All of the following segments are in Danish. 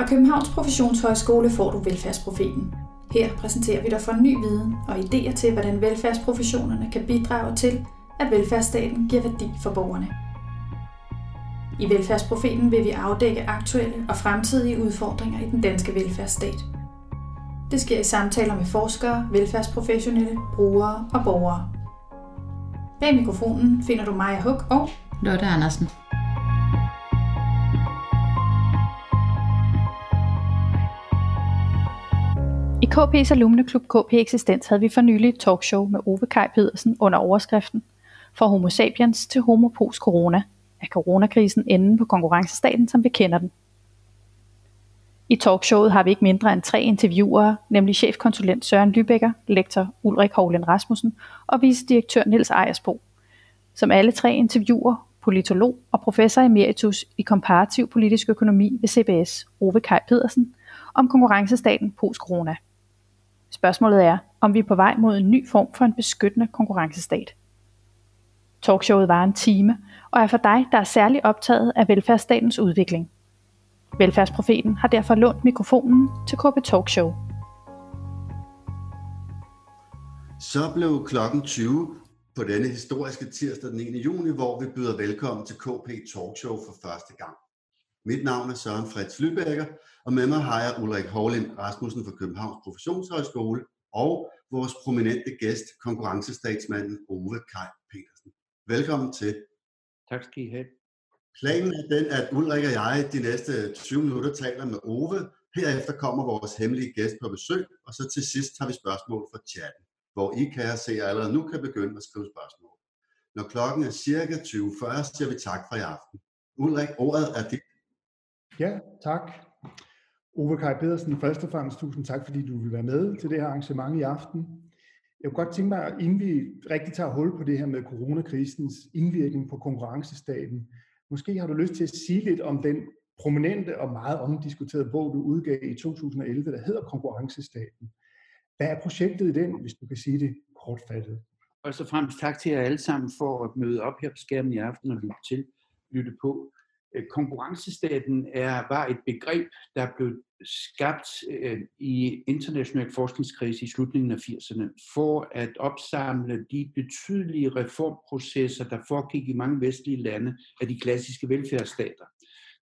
Fra Københavns Professionshøjskole får du Velfærdsprofeten. Her præsenterer vi dig for ny viden og idéer til, hvordan velfærdsprofessionerne kan bidrage til, at velfærdsstaten giver værdi for borgerne. I Velfærdsprofeten vil vi afdække aktuelle og fremtidige udfordringer i den danske velfærdsstat. Det sker i samtaler med forskere, velfærdsprofessionelle, brugere og borgere. Bag mikrofonen finder du Maja Huk og Lotte Andersen. KP's alumneklub KP Eksistens havde vi for nylig et talkshow med Ove Kaj Pedersen under overskriften Fra Homo sapiens til Homo post corona. Er coronakrisen enden på konkurrencestaten, som vi kender den? I talkshowet har vi ikke mindre end tre interviewere, nemlig chefkonsulent Søren Lybækker, lektor Ulrik Hovlen Rasmussen og vicedirektør Niels Ejersbo. Som alle tre interviewer, politolog og professor emeritus i komparativ politisk økonomi ved CBS, Ove Kaj Pedersen, om konkurrencestaten post-corona. Spørgsmålet er, om vi er på vej mod en ny form for en beskyttende konkurrencestat. Talkshowet var en time, og er for dig, der er særlig optaget af velfærdsstatens udvikling. Velfærdsprofeten har derfor lånt mikrofonen til KB Talkshow. Så blev klokken 20 på denne historiske tirsdag den 1. juni, hvor vi byder velkommen til KP Talkshow for første gang. Mit navn er Søren Fritz Lybækker, og med mig har jeg Ulrik Hovlind Rasmussen fra Københavns Professionshøjskole og vores prominente gæst, konkurrencestatsmanden Ove Kai Petersen. Velkommen til. Tak skal I have. Planen er den, at Ulrik og jeg de næste 20 minutter taler med Ove. Herefter kommer vores hemmelige gæst på besøg, og så til sidst tager vi spørgsmål fra chatten, hvor I kan se allerede nu kan begynde at skrive spørgsmål. Når klokken er cirka 20.40, siger vi tak for i aften. Ulrik, ordet er dit. Ja, tak. Ove Kai Pedersen, først og fremmest tusind tak, fordi du vil være med til det her arrangement i aften. Jeg kunne godt tænke mig, inden vi rigtig tager hul på det her med coronakrisens indvirkning på konkurrencestaten, måske har du lyst til at sige lidt om den prominente og meget omdiskuterede bog, du udgav i 2011, der hedder Konkurrencestaten. Hvad er projektet i den, hvis du kan sige det kortfattet? Først og fremmest tak til jer alle sammen for at møde op her på skærmen i aften og lytte til, lytte på. Øh, konkurrencestaten er, var et begreb, der blev skabt øh, i international forskningskrise i slutningen af 80'erne for at opsamle de betydelige reformprocesser, der foregik i mange vestlige lande af de klassiske velfærdsstater.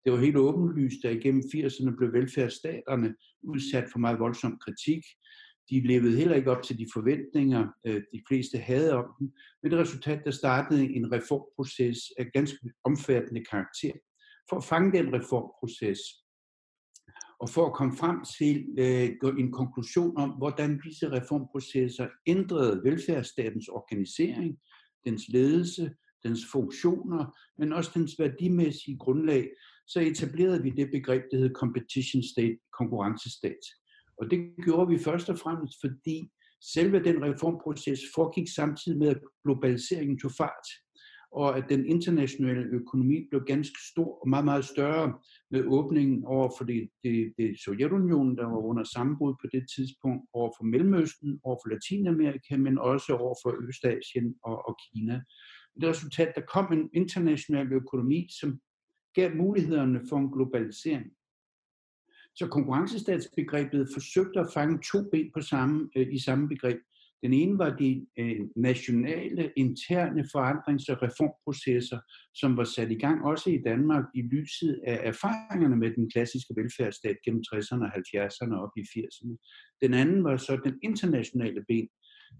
Det var helt åbenlyst, at igennem 80'erne blev velfærdsstaterne udsat for meget voldsom kritik. De levede heller ikke op til de forventninger, øh, de fleste havde om dem, men det resultat, der startede en reformproces af ganske omfattende karakter for at fange den reformproces, og for at komme frem til øh, en konklusion om, hvordan disse reformprocesser ændrede velfærdsstatens organisering, dens ledelse, dens funktioner, men også dens værdimæssige grundlag, så etablerede vi det begreb, der hedder competition state, konkurrencestat. Og det gjorde vi først og fremmest, fordi selve den reformproces foregik samtidig med, at globaliseringen tog fart og at den internationale økonomi blev ganske stor og meget, meget større med åbningen over for det, det, det Sovjetunionen, der var under sammenbrud på det tidspunkt, over for Mellemøsten, over for Latinamerika, men også over for Østasien og, og Kina. Det resultat, der kom en international økonomi, som gav mulighederne for en globalisering. Så konkurrencestatsbegrebet forsøgte at fange to ben på samme, øh, i samme begreb. Den ene var de øh, nationale, interne forandrings- og reformprocesser, som var sat i gang også i Danmark i lyset af erfaringerne med den klassiske velfærdsstat gennem 60'erne og 70'erne og op i 80'erne. Den anden var så den internationale ben.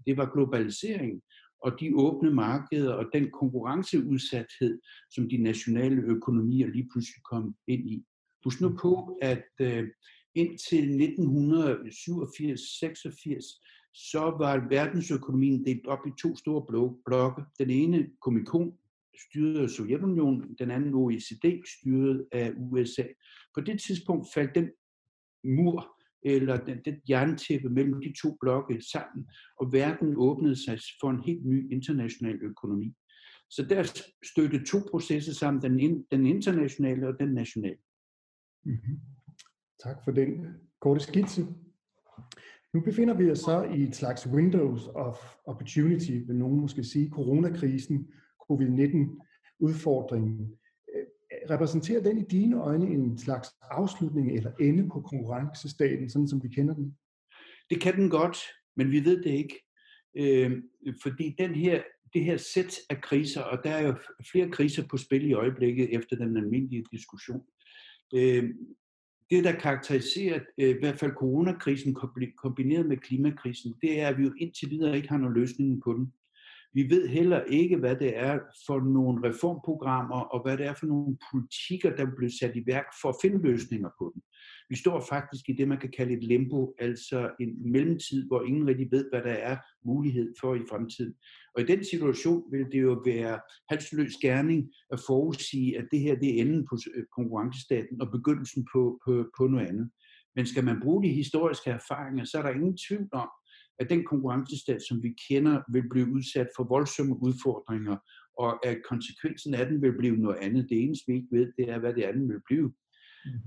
Det var globalisering og de åbne markeder og den konkurrenceudsathed, som de nationale økonomier lige pludselig kom ind i. Husk nu på, at øh, indtil 1987-86, så var verdensøkonomien delt op i to store blokke. Den ene, Komikon, styret af Sovjetunionen, den anden OECD, styret af USA. På det tidspunkt faldt den mur, eller den, den jerntæppe mellem de to blokke sammen, og verden åbnede sig for en helt ny international økonomi. Så der støtte to processer sammen, den, den internationale og den nationale. Mm-hmm. Tak for den øh, korte skitse. Nu befinder vi os så i et slags windows of opportunity, vil nogen måske sige, coronakrisen, covid-19 udfordringen. repræsenterer den i dine øjne en slags afslutning eller ende på konkurrencestaten, sådan som vi kender den? Det kan den godt, men vi ved det ikke. Øh, fordi den her, det her sæt af kriser, og der er jo flere kriser på spil i øjeblikket efter den almindelige diskussion. Øh, det, der karakteriserer øh, i hvert fald coronakrisen kombineret med klimakrisen, det er, at vi jo indtil videre ikke har nogen løsning på den. Vi ved heller ikke, hvad det er for nogle reformprogrammer, og hvad det er for nogle politikker, der bliver sat i værk for at finde løsninger på dem. Vi står faktisk i det, man kan kalde et limbo, altså en mellemtid, hvor ingen rigtig ved, hvad der er mulighed for i fremtiden. Og i den situation vil det jo være halsløs gerning at forudsige, at det her det er enden på øh, konkurrencestaten og begyndelsen på, på, på noget andet. Men skal man bruge de historiske erfaringer, så er der ingen tvivl om, at den konkurrencestat, som vi kender, vil blive udsat for voldsomme udfordringer, og at konsekvensen af den vil blive noget andet. Det eneste, vi ikke ved, det er, hvad det andet vil blive.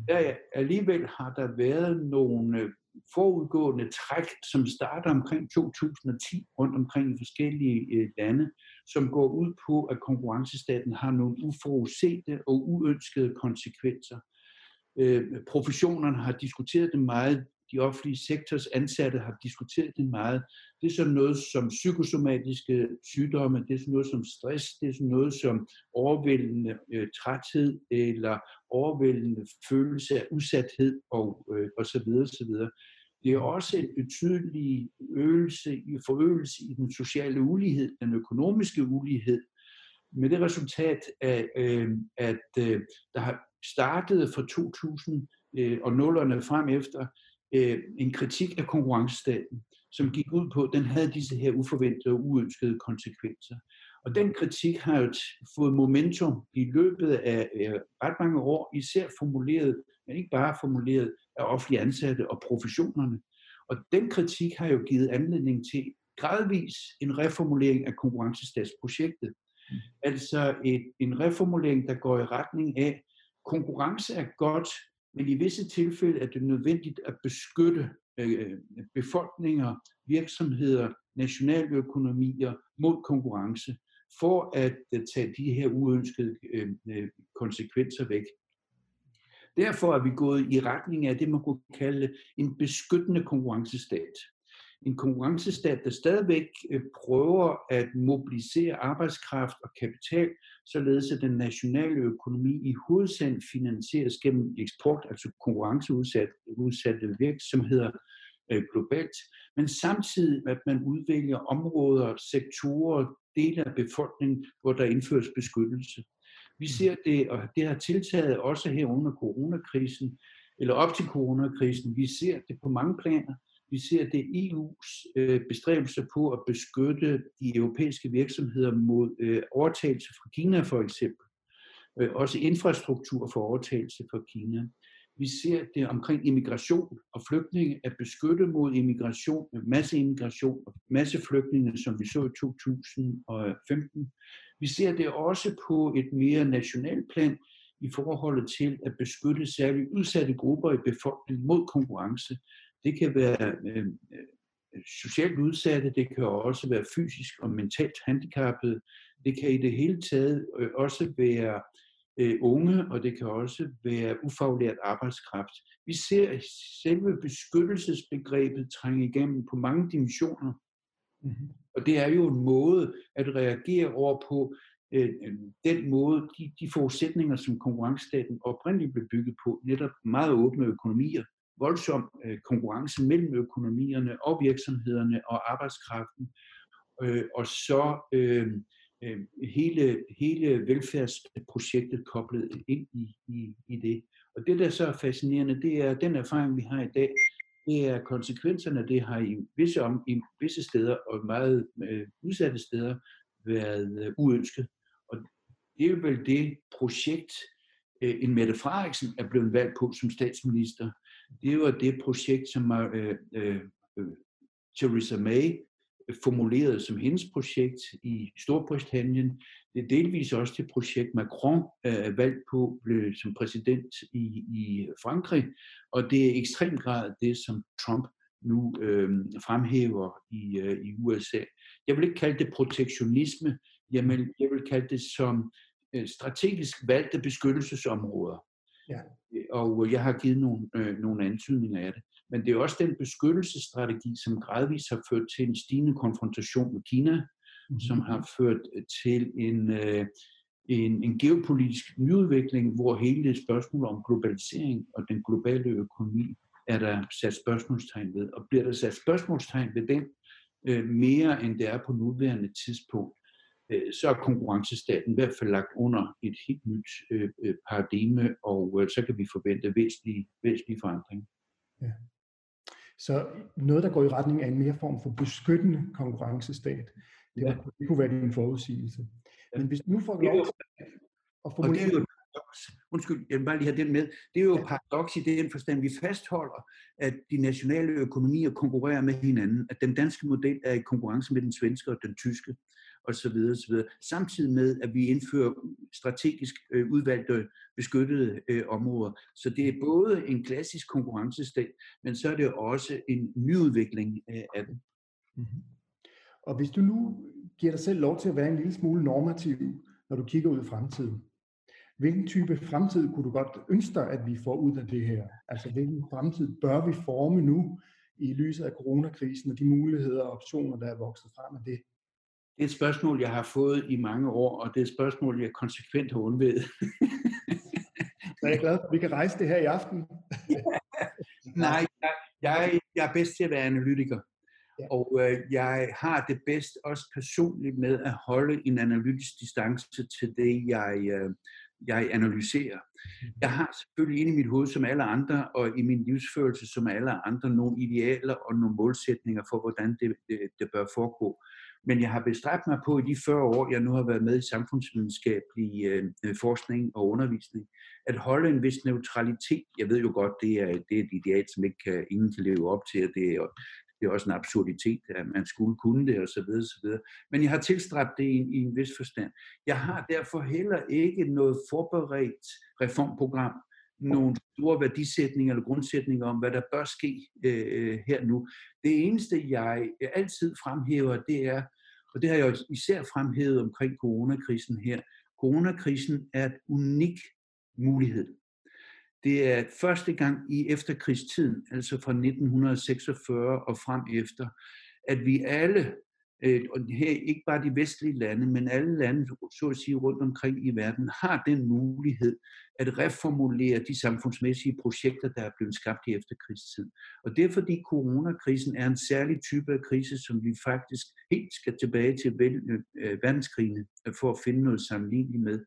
Der, alligevel har der været nogle øh, forudgående træk, som starter omkring 2010 rundt omkring i forskellige øh, lande, som går ud på, at konkurrencestaten har nogle uforudsete og uønskede konsekvenser. Øh, professionerne har diskuteret det meget de offentlige sektors ansatte har diskuteret det meget. Det er sådan noget som psykosomatiske sygdomme, det er sådan noget som stress, det er sådan noget som overvældende øh, træthed eller overvældende følelse af usathed og, øh, og så videre, så videre. Det er også en betydelig øgelse, i forøgelse i den sociale ulighed, den økonomiske ulighed, med det resultat, af, øh, at øh, der har startet fra 2000 øh, og nullerne frem efter, øh, en kritik af konkurrencestaten, som gik ud på, at den havde disse her uforventede og uønskede konsekvenser. Og den kritik har jo fået momentum i løbet af øh, ret mange år, især formuleret, men ikke bare formuleret af offentlige ansatte og professionerne. Og den kritik har jo givet anledning til gradvis en reformulering af konkurrencestatsprojektet. Mm. Altså et, en reformulering, der går i retning af, konkurrence er godt, men i visse tilfælde er det nødvendigt at beskytte øh, befolkninger, virksomheder, nationaløkonomier mod konkurrence, for at øh, tage de her uønskede øh, øh konsekvenser væk. Derfor er vi gået i retning af det, man kunne kalde en beskyttende konkurrencestat en konkurrencestat, der stadigvæk øh, prøver at mobilisere arbejdskraft og kapital, således at den nationale økonomi i hovedsag finansieres gennem eksport, altså konkurrenceudsatte virksomheder øh, globalt, men samtidig at man udvælger områder, sektorer, dele af befolkningen, hvor der indføres beskyttelse. Vi mm. ser det, og det har tiltaget også her under coronakrisen, eller op til coronakrisen. Vi ser det på mange planer. Vi ser det EU's øh, bestræbelser på at beskytte de europæiske virksomheder mod øh, overtagelse fra Kina for eksempel. Øh, også infrastruktur for overtagelse fra Kina. Vi ser det omkring immigration og flygtninge, at beskytte mod immigration, øh, masseimmigration og masseflygtninge, som vi så i 2015. Vi ser det også på et mere nationalt plan i forhold til at beskytte særligt udsatte grupper i befolkningen mod konkurrence, det kan være øh, øh, socialt udsatte, det kan også være fysisk og mentalt handicappede. Det kan i det hele taget øh, også være øh, unge, og det kan også være ufaglært arbejdskraft. Vi ser selve beskyttelsesbegrebet trænge igennem på mange dimensioner. Mm-hmm. Og det er jo en måde at reagere over på øh, den måde, de, de forudsætninger, som konkurrencestaten oprindeligt blev bygget på, netop meget åbne økonomier, voldsom øh, konkurrence mellem økonomierne og virksomhederne og arbejdskraften, øh, og så øh, øh, hele, hele velfærdsprojektet koblet ind i, i, i det. Og det, der så er fascinerende, det er den erfaring, vi har i dag, det er konsekvenserne, det har i visse, om, i visse steder og meget øh, udsatte steder været øh, uønsket. Og det er vel det projekt, øh, en Mette Frederiksen er blevet valgt på som statsminister, det var det projekt, som øh, øh, øh, Theresa May formulerede som hendes projekt i Storbritannien. Det er delvis også det projekt, Macron øh, er valgt på blev som præsident i, i Frankrig, og det er i ekstrem grad det, som Trump nu øh, fremhæver i, øh, i USA. Jeg vil ikke kalde det protektionisme, jeg vil, jeg vil kalde det som øh, strategisk valgte beskyttelsesområder. Ja. Og jeg har givet nogle, øh, nogle antydninger af det. Men det er også den beskyttelsesstrategi, som gradvist har ført til en stigende konfrontation med Kina, mm-hmm. som har ført til en, øh, en, en geopolitisk nyudvikling, hvor hele spørgsmålet om globalisering og den globale økonomi er der sat spørgsmålstegn ved. Og bliver der sat spørgsmålstegn ved den øh, mere, end det er på nuværende tidspunkt, øh, så er konkurrencestaten i hvert fald lagt under et helt nyt øh, øh paradigme, og øh, så kan vi forvente væsentlige, væsentlige forandringer. Ja. Så noget, der går i retning af en mere form for beskyttende konkurrencestat, det, var, ja. det kunne være din forudsigelse. Men hvis nu får lov til at formulere... Og det er jo Undskyld, jeg vil bare lige have den med. Det er jo ja. paradoks i den forstand, vi fastholder, at de nationale økonomier konkurrerer med hinanden. At den danske model er i konkurrence med den svenske og den tyske osv. osv. Samtidig med, at vi indfører strategisk øh, udvalgte beskyttede øh, områder. Så det er både en klassisk konkurrencestat, men så er det også en nyudvikling øh, af det. Mm-hmm. Og hvis du nu giver dig selv lov til at være en lille smule normativ, når du kigger ud i fremtiden, hvilken type fremtid kunne du godt ønske dig, at vi får ud af det her? Altså hvilken fremtid bør vi forme nu i lyset af coronakrisen og de muligheder og optioner, der er vokset frem af det? Det er et spørgsmål, jeg har fået i mange år, og det er et spørgsmål, jeg konsekvent har undvedet. Så jeg er glad for, at vi kan rejse det her i aften. Nej, jeg, jeg, jeg er bedst til at være analytiker. Ja. Og øh, jeg har det bedst også personligt med at holde en analytisk distance til det, jeg, øh, jeg analyserer. Mm-hmm. Jeg har selvfølgelig inde i mit hoved, som alle andre, og i min livsførelse, som alle andre, nogle idealer og nogle målsætninger for, hvordan det, det, det bør foregå. Men jeg har bestræbt mig på i de 40 år, jeg nu har været med i samfundsvidenskabelig øh, øh, forskning og undervisning, at holde en vis neutralitet. Jeg ved jo godt, det er, det er et ideal, som ikke kan, ingen kan leve op til, og det er, det er også en absurditet, at man skulle kunne det osv. osv. Men jeg har tilstræbt det i, i en vis forstand. Jeg har derfor heller ikke noget forberedt reformprogram, nogle store værdisætninger eller grundsætninger om, hvad der bør ske øh, her nu. Det eneste, jeg altid fremhæver, det er, og det har jeg især fremhævet omkring coronakrisen her, coronakrisen er et unik mulighed. Det er første gang i efterkrigstiden, altså fra 1946 og frem efter, at vi alle Øh, og her ikke bare de vestlige lande, men alle lande, så at sige, rundt omkring i verden, har den mulighed at reformulere de samfundsmæssige projekter, der er blevet skabt i efterkrigstid. Og det er fordi coronakrisen er en særlig type af krise, som vi faktisk helt skal tilbage til øh, verdenskrigene øh, for at finde noget sammenligneligt med.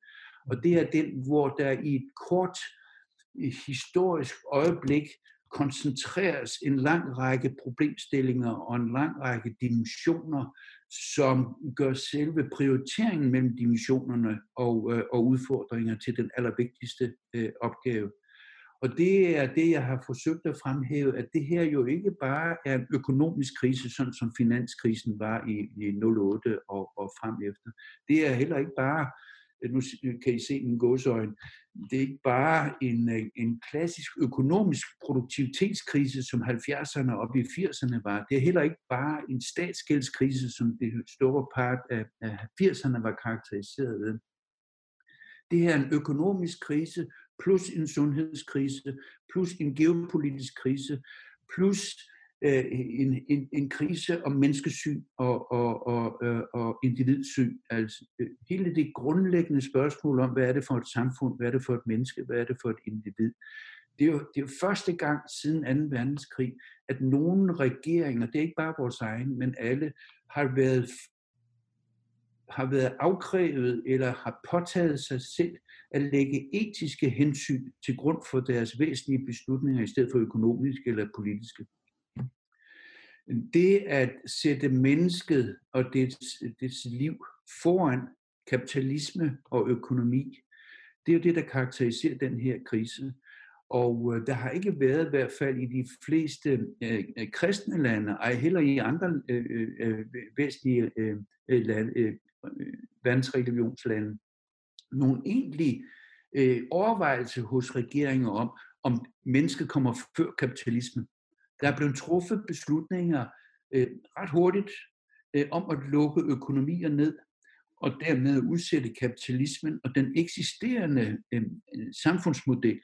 Og det er den, hvor der i et kort historisk øjeblik koncentreres en lang række problemstillinger og en lang række dimensioner, som gør selve prioriteringen mellem dimensionerne og, øh, og udfordringer til den allervigtigste øh, opgave. Og det er det, jeg har forsøgt at fremhæve, at det her jo ikke bare er en økonomisk krise, sådan som finanskrisen var i, i 08 og, og frem efter. Det er heller ikke bare Øh, nu øh, kan I se min gåsøjne, det er ikke bare en, øh, en klassisk økonomisk produktivitetskrise, som 70'erne og i 80'erne var. Det er heller ikke bare en statsgældskrise, som det store part af, af 80'erne var karakteriseret ved. Det er en økonomisk krise, plus en sundhedskrise, plus en geopolitisk krise, plus øh, en, en, en krise om menneskesyn og, og, og, øh, og individsyn. Altså, øh, hele det grundlæggende spørgsmål om, hvad er det for et samfund, hvad er det for et menneske, hvad er det for et individ. Det er, jo, det er jo første gang siden 2. verdenskrig, at nogle regeringer, det er ikke bare vores egen, men alle, har været har været afkrævet eller har påtaget sig selv at lægge etiske hensyn til grund for deres væsentlige beslutninger i stedet for økonomiske eller politiske det at sætte mennesket og dets, dets liv foran kapitalisme og økonomi, det er jo det, der karakteriserer den her krise. Og øh, der har ikke været, i hvert fald i de fleste øh, øh kristne lande, ej heller i andre øh, øh, øh vestlige øh, øh, lande, øh, verdensreligionslande, nogen egentlig øh, overvejelse hos regeringer om, om mennesket kommer før kapitalismen. Der er blevet truffet beslutninger øh, ret hurtigt øh, om at lukke økonomier ned. og dermed udsætte kapitalismen og den eksisterende øh, samfundsmodel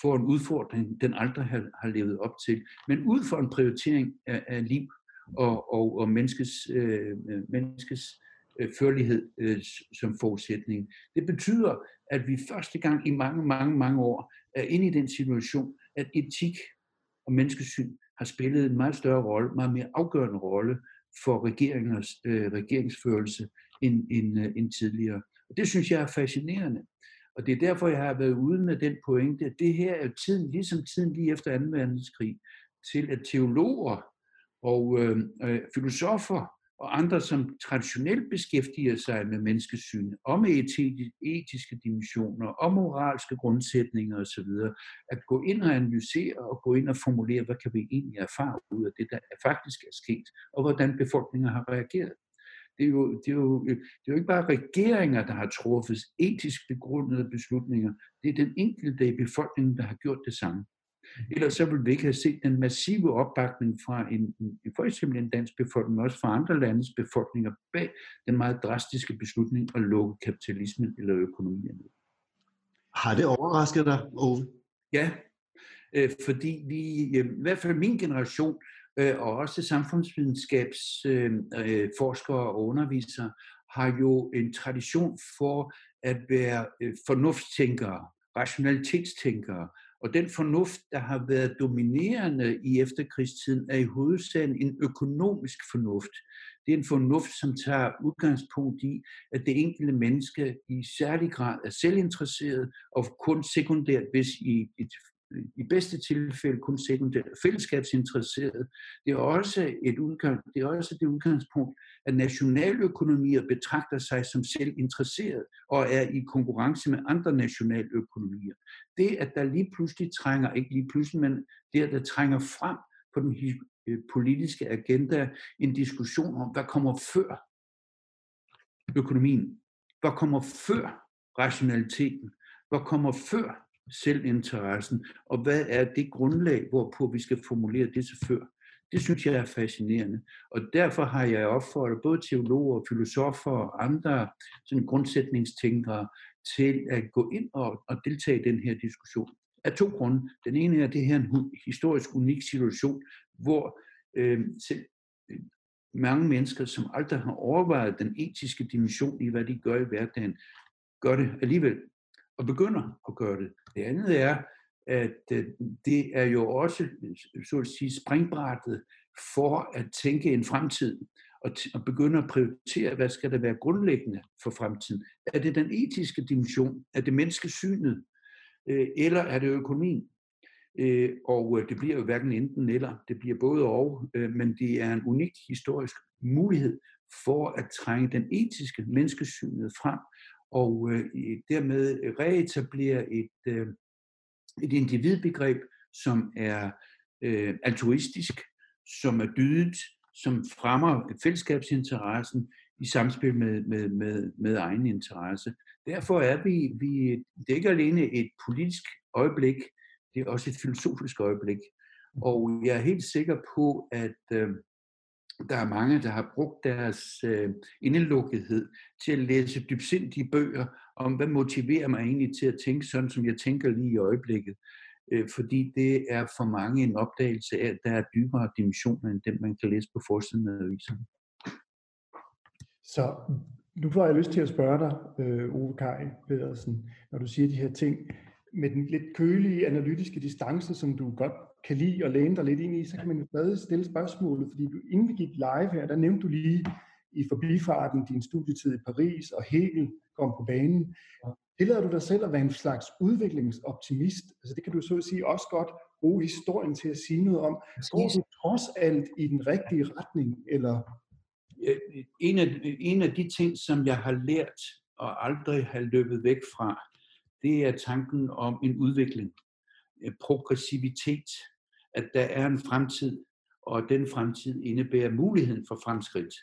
for en udfordring, den aldrig har, har levet op til, men ud for en prioritering af, af liv og, og, og menneskes, øh, menneskes øh, førlighed øh, som forudsætning. Det betyder, at vi første gang i mange, mange, mange år er inde i den situation, at etik og menneskesyn har spillet en meget større rolle, meget mere afgørende rolle for regeringers øh, regeringsførelse end, end, øh, end tidligere. Og det synes jeg er fascinerende. Og det er derfor, jeg har været ude med den pointe, at det her er tiden, ligesom tiden lige efter 2. verdenskrig, til at teologer og øh, øh, filosofer og andre, som traditionelt beskæftiger sig med menneskesyn, og med etiske dimensioner, og moralske grundsætninger osv., at gå ind og analysere og gå ind og formulere, hvad kan vi egentlig erfare ud af det, der faktisk er sket, og hvordan befolkningen har reageret. Det er, jo, det, er jo, det er jo ikke bare regeringer, der har truffet etisk begrundede beslutninger. Det er den enkelte i befolkningen, der har gjort det samme. Ellers så ville vi ikke have set den massive opbakning fra en, for eksempel en dansk befolkning, også fra andre landes befolkninger, bag den meget drastiske beslutning at lukke kapitalismen eller økonomien ned. Har det overrasket dig, Ove? Ja, øh, fordi vi, øh, i hvert fald min generation, øh, og også samfundsvidenskabsforskere øh, og undervisere, har jo en tradition for at være øh, fornuftstænkere, rationalitetstænkere, og den fornuft, der har været dominerende i efterkrigstiden, er i hovedsagen en økonomisk fornuft. Det er en fornuft, som tager udgangspunkt i, at det enkelte menneske i særlig grad er selvinteresseret og kun sekundært, hvis i et i bedste tilfælde kun sekundært fællesskabsinteresseret. Det er også et udgang, det er også det udgangspunkt, at nationaløkonomier betragter sig som selv interesseret og er i konkurrence med andre nationaløkonomier. Det, at der lige pludselig trænger, ikke lige pludselig, men det, at der trænger frem på den øh, politiske agenda en diskussion om, hvad kommer før økonomien? Hvad kommer før rationaliteten? Hvad kommer før selvinteressen, og hvad er det grundlag, hvorpå vi skal formulere det til før. Det synes jeg er fascinerende, og derfor har jeg opfordret både teologer, filosofer og andre sådan grundsætningstænkere til at gå ind og, og deltage i den her diskussion. Af to grunde. Den ene er, at det her er en historisk unik situation, hvor øh, selv øh, mange mennesker, som aldrig har overvejet den etiske dimension i, hvad de gør i hverdagen, gør det alligevel og begynder at gøre det. Det andet er, at øh, det er jo også, så at sige, springbrættet for at tænke en fremtid og, og begynde at prioritere, hvad skal der være grundlæggende for fremtiden. Er det den etiske dimension? Er det menneskesynet? Øh, eller er det økonomien? Øh, og øh, det bliver jo hverken enten eller, det bliver både og, øh, men det er en unik historisk mulighed for at trænge den etiske menneskesynet frem og øh, dermed reetablere et, øh, et individbegreb, som er øh, altruistisk, som er dydigt, som fremmer fællesskabsinteressen i samspil med, med, med, med egen interesse. Derfor er vi, vi, det er ikke alene et politisk øjeblik, det er også et filosofisk øjeblik. Og jeg er helt sikker på, at øh, der er mange, der har brugt deres øh, indelukkethed til at læse dybsindige bøger om, hvad motiverer mig egentlig til at tænke sådan, som jeg tænker lige i øjeblikket. Øh, fordi det er for mange en opdagelse af, at der er dybere dimensioner, end dem, man kan læse på forsiden af aviserne. Så nu får jeg lyst til at spørge dig, øh, Ove Kaj Pedersen, når du siger de her ting, med den lidt kølige analytiske distance, som du godt kan lide at læne dig lidt ind i, så kan man jo stadig stille spørgsmålet, fordi du, inden vi gik live her, der nævnte du lige i forbifarten din studietid i Paris, og Hegel kom på banen. Tillader du dig selv at være en slags udviklingsoptimist? Altså det kan du så at sige også godt bruge historien til at sige noget om. Går du trods alt i den rigtige retning, eller? En af, en af de ting, som jeg har lært og aldrig har løbet væk fra, det er tanken om en udvikling, progressivitet, at der er en fremtid, og den fremtid indebærer muligheden for fremskridt.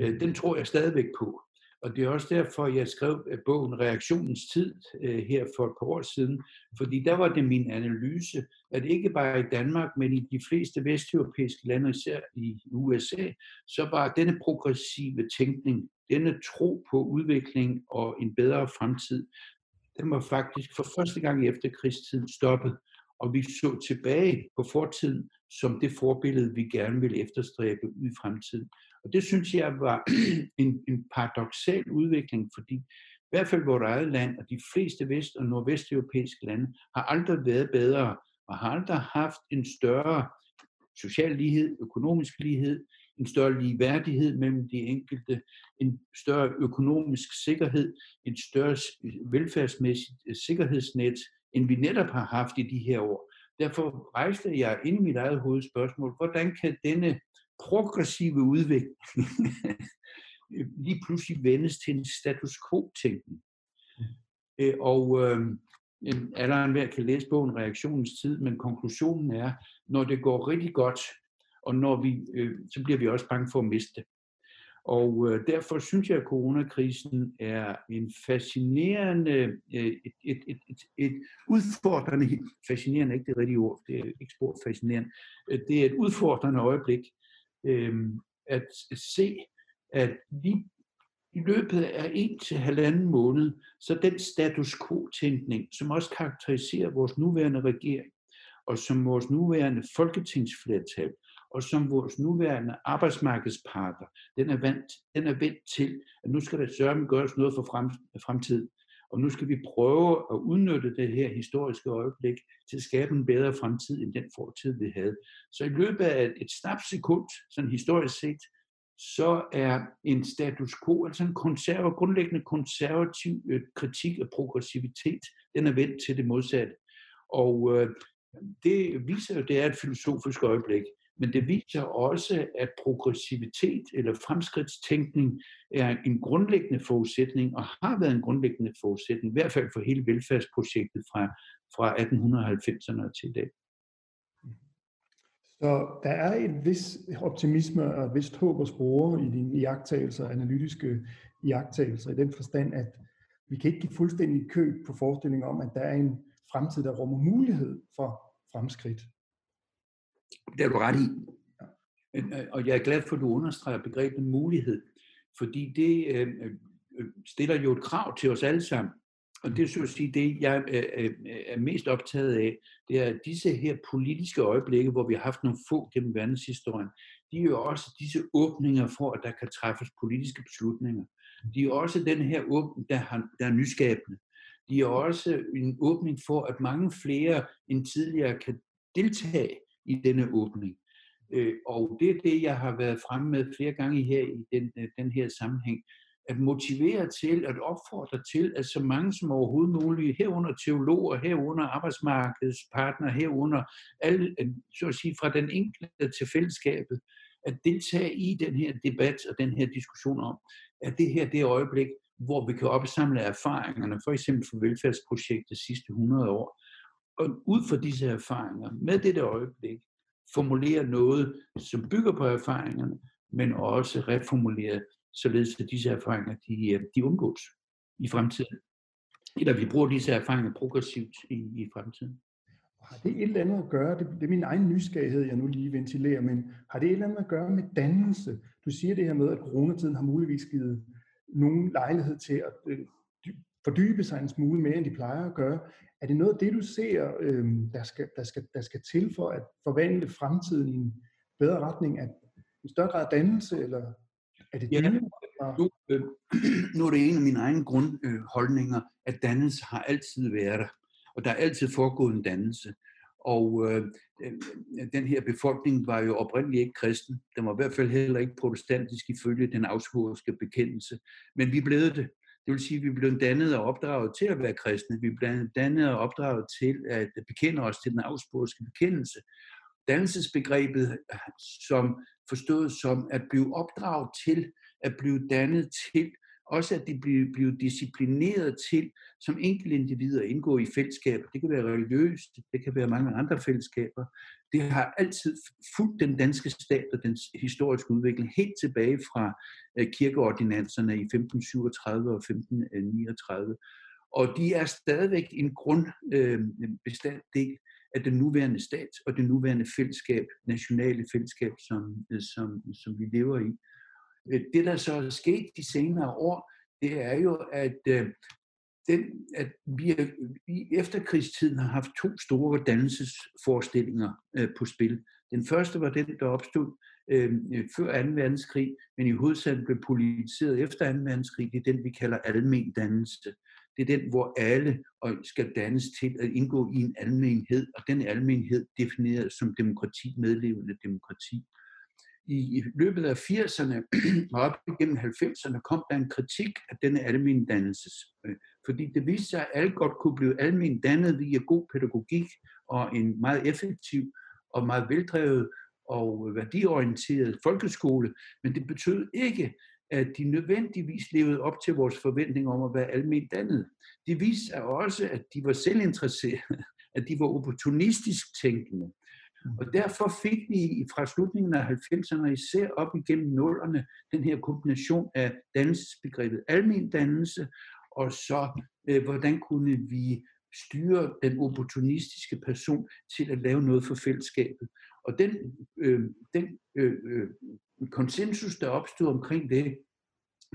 Øh, den tror jeg stadigvæk på. Og det er også derfor, jeg skrev øh, bogen Reaktionens tid øh, her for et par år siden, fordi der var det min analyse, at ikke bare i Danmark, men i de fleste vesteuropæiske lande, især i USA, så var denne progressive tænkning, denne tro på udvikling og en bedre fremtid, den var faktisk for første gang i efterkrigstiden stoppet. Og vi så tilbage på fortiden som det forbillede, vi gerne vil efterstræbe i fremtiden. Og det synes jeg var en, en paradoxal udvikling, fordi i hvert fald vores eget land og de fleste vest- og nordvesteuropæiske lande har aldrig været bedre og har aldrig haft en større social lighed, økonomisk lighed, en større ligeværdighed mellem de enkelte, en større økonomisk sikkerhed, en større velfærdsmæssigt øh, sikkerhedsnet, end vi netop har haft i de her år. Derfor rejste jeg ind i mit eget hovedspørgsmål, hvordan kan denne progressive udvikling lige pludselig vendes til en status quo-tænkning. Øh, og øh, alle enhver kan læse bogen Reaktionens tid, men konklusionen er, når det går rigtig godt, og når vi, øh, så bliver vi også bange for at miste det. Og øh, derfor synes jeg, at coronakrisen er en fascinerende, øh, et, et, et, et, et udfordrende, fascinerende ikke det rigtige ord, det er ikke spor fascinerende, øh, det er et udfordrende øjeblik øh, at se, at vi i løbet af en til halvanden måned, så den status quo-tænkning, som også karakteriserer vores nuværende regering, og som vores nuværende folketingsflertal, og som vores nuværende arbejdsmarkedsparter, den er, vendt, den er vendt til, at nu skal der sørge gøres noget for frem, fremtiden. Og nu skal vi prøve at udnytte det her historiske øjeblik til at skabe en bedre fremtid end den fortid, vi havde. Så i løbet af et sekund, sådan historisk set, så er en status quo, altså en konserv, grundlæggende konservativ øh, kritik af progressivitet, den er vendt til det modsatte. Og øh, det viser jo, det er et filosofisk øjeblik. Men det viser også, at progressivitet eller fremskridtstænkning er en grundlæggende forudsætning, og har været en grundlæggende forudsætning, i hvert fald for hele velfærdsprojektet fra, fra 1890'erne til i dag. Så der er en vis optimisme og et vist håb at spore i dine iagttagelser, analytiske iagttagelser, i den forstand, at vi kan ikke give fuldstændig køb på forestillingen om, at der er en fremtid, der rummer mulighed for fremskridt. Det er du ret i. Øh, og jeg er glad for, at du understreger begrebet mulighed, fordi det øh, øh, øh stiller jo et krav til os alle sammen. Og det så sige, det jeg er mest optaget af, det er disse her politiske øjeblikke, hvor vi har haft nogle få gennem verdenshistorien, de er jo også disse åbninger for, at der kan træffes politiske beslutninger. De er også den her åbning, der, har, der er nyskabende. De er også en åbning for, at mange flere end tidligere kan deltage i denne åbning. Øh, og det er det, jeg har været fremme med flere gange her i den, øh, den her sammenhæng. At motivere til, at opfordre til, at så mange som overhovedet muligt, herunder teologer, herunder arbejdsmarkedspartner, herunder alle, øh, så at sige, fra den enkelte til fællesskabet, at deltage i den her debat og den her diskussion om, at det her det øjeblik, hvor vi kan opsamle erfaringerne, for eksempel fra velfærdsprojektet sidste 100 år, og ud fra disse erfaringer, med dette øjeblik, formulere noget, som bygger på erfaringerne, men også reformulere, således at disse erfaringer de, øh, de undgås i fremtiden. Eller vi bruger disse erfaringer progressivt i, i fremtiden. Har det et eller andet at gøre, det, det er min egen nysgerrighed, jeg nu lige ventilerer, men har det et eller andet at gøre med dannelse? Du siger det her med, at coronatiden har muligvis givet nogen lejlighed til at øh, fordybe sig en smule mere, end de plejer at gøre. Er det noget af det, du ser, øh, der, skal, der, skal, der skal til for at forvandle fremtiden i en bedre retning? At en større grad af dannelse, eller er det ja, det? Nu, øh, nu er det en af mine egne grundholdninger, at dannelse har altid været der. Og der er altid foregået en dannelse. Og øh, den her befolkning var jo oprindeligt ikke kristen. Den var i hvert fald heller ikke protestantisk ifølge den augsburgske bekendelse. Men vi blev det. Det vil sige, at vi blev dannet og opdraget til at være kristne. Vi blev dannet og opdraget til at bekende os til den augsburgske bekendelse. Dannelsesbegrebet som forstået som at blive opdraget til, at blive dannet til også at de bliver, bliver disciplineret til som enkelte individer at indgå i fællesskaber. Det kan være religiøst, det kan være mange andre fællesskaber. Det har altid fulgt den danske stat og dens historiske udvikling helt tilbage fra øh, kirkeordinanserne i 1537 og 1539. Og de er stadigvæk en grundbestanddel øh, af den nuværende stat og det nuværende fællesskab, nationale fællesskab, som, øh, som, som vi lever i. Øh, det, der så er sket de senere år, det er jo, at, øh, den, at vi i efterkrigstiden har haft to store dannelsesforestillinger øh, på spil. Den første var den, der opstod øh, før 2. verdenskrig, men i hovedsagen blev politiseret efter 2. verdenskrig. Det er den, vi kalder almen dannelse. Det er den, hvor alle skal dannes til at indgå i en almenhed, og den almenhed defineret som demokrati, medlevende demokrati i løbet af 80'erne og op igennem 90'erne kom der en kritik af denne almen dannelses. Øh, fordi det viste sig, at alle godt kunne blive almen dannet via god pædagogik og en meget effektiv og meget veldrevet og værdiorienteret folkeskole, men det betød ikke, at de nødvendigvis levede op til vores forventning om at være almen dannet. Det viste sig også, at de var selvinteresserede, at de var opportunistisk tænkende, Mm. og derfor fik vi fra slutningen af 90'erne, især op igennem nullerne, den her kombination af dannelsesbegrebet almen dannelse, og så øh, hvordan kunne vi styre den opportunistiske person til at lave noget for fællesskabet. Og den, øh, den øh, øh, konsensus, der opstod omkring det,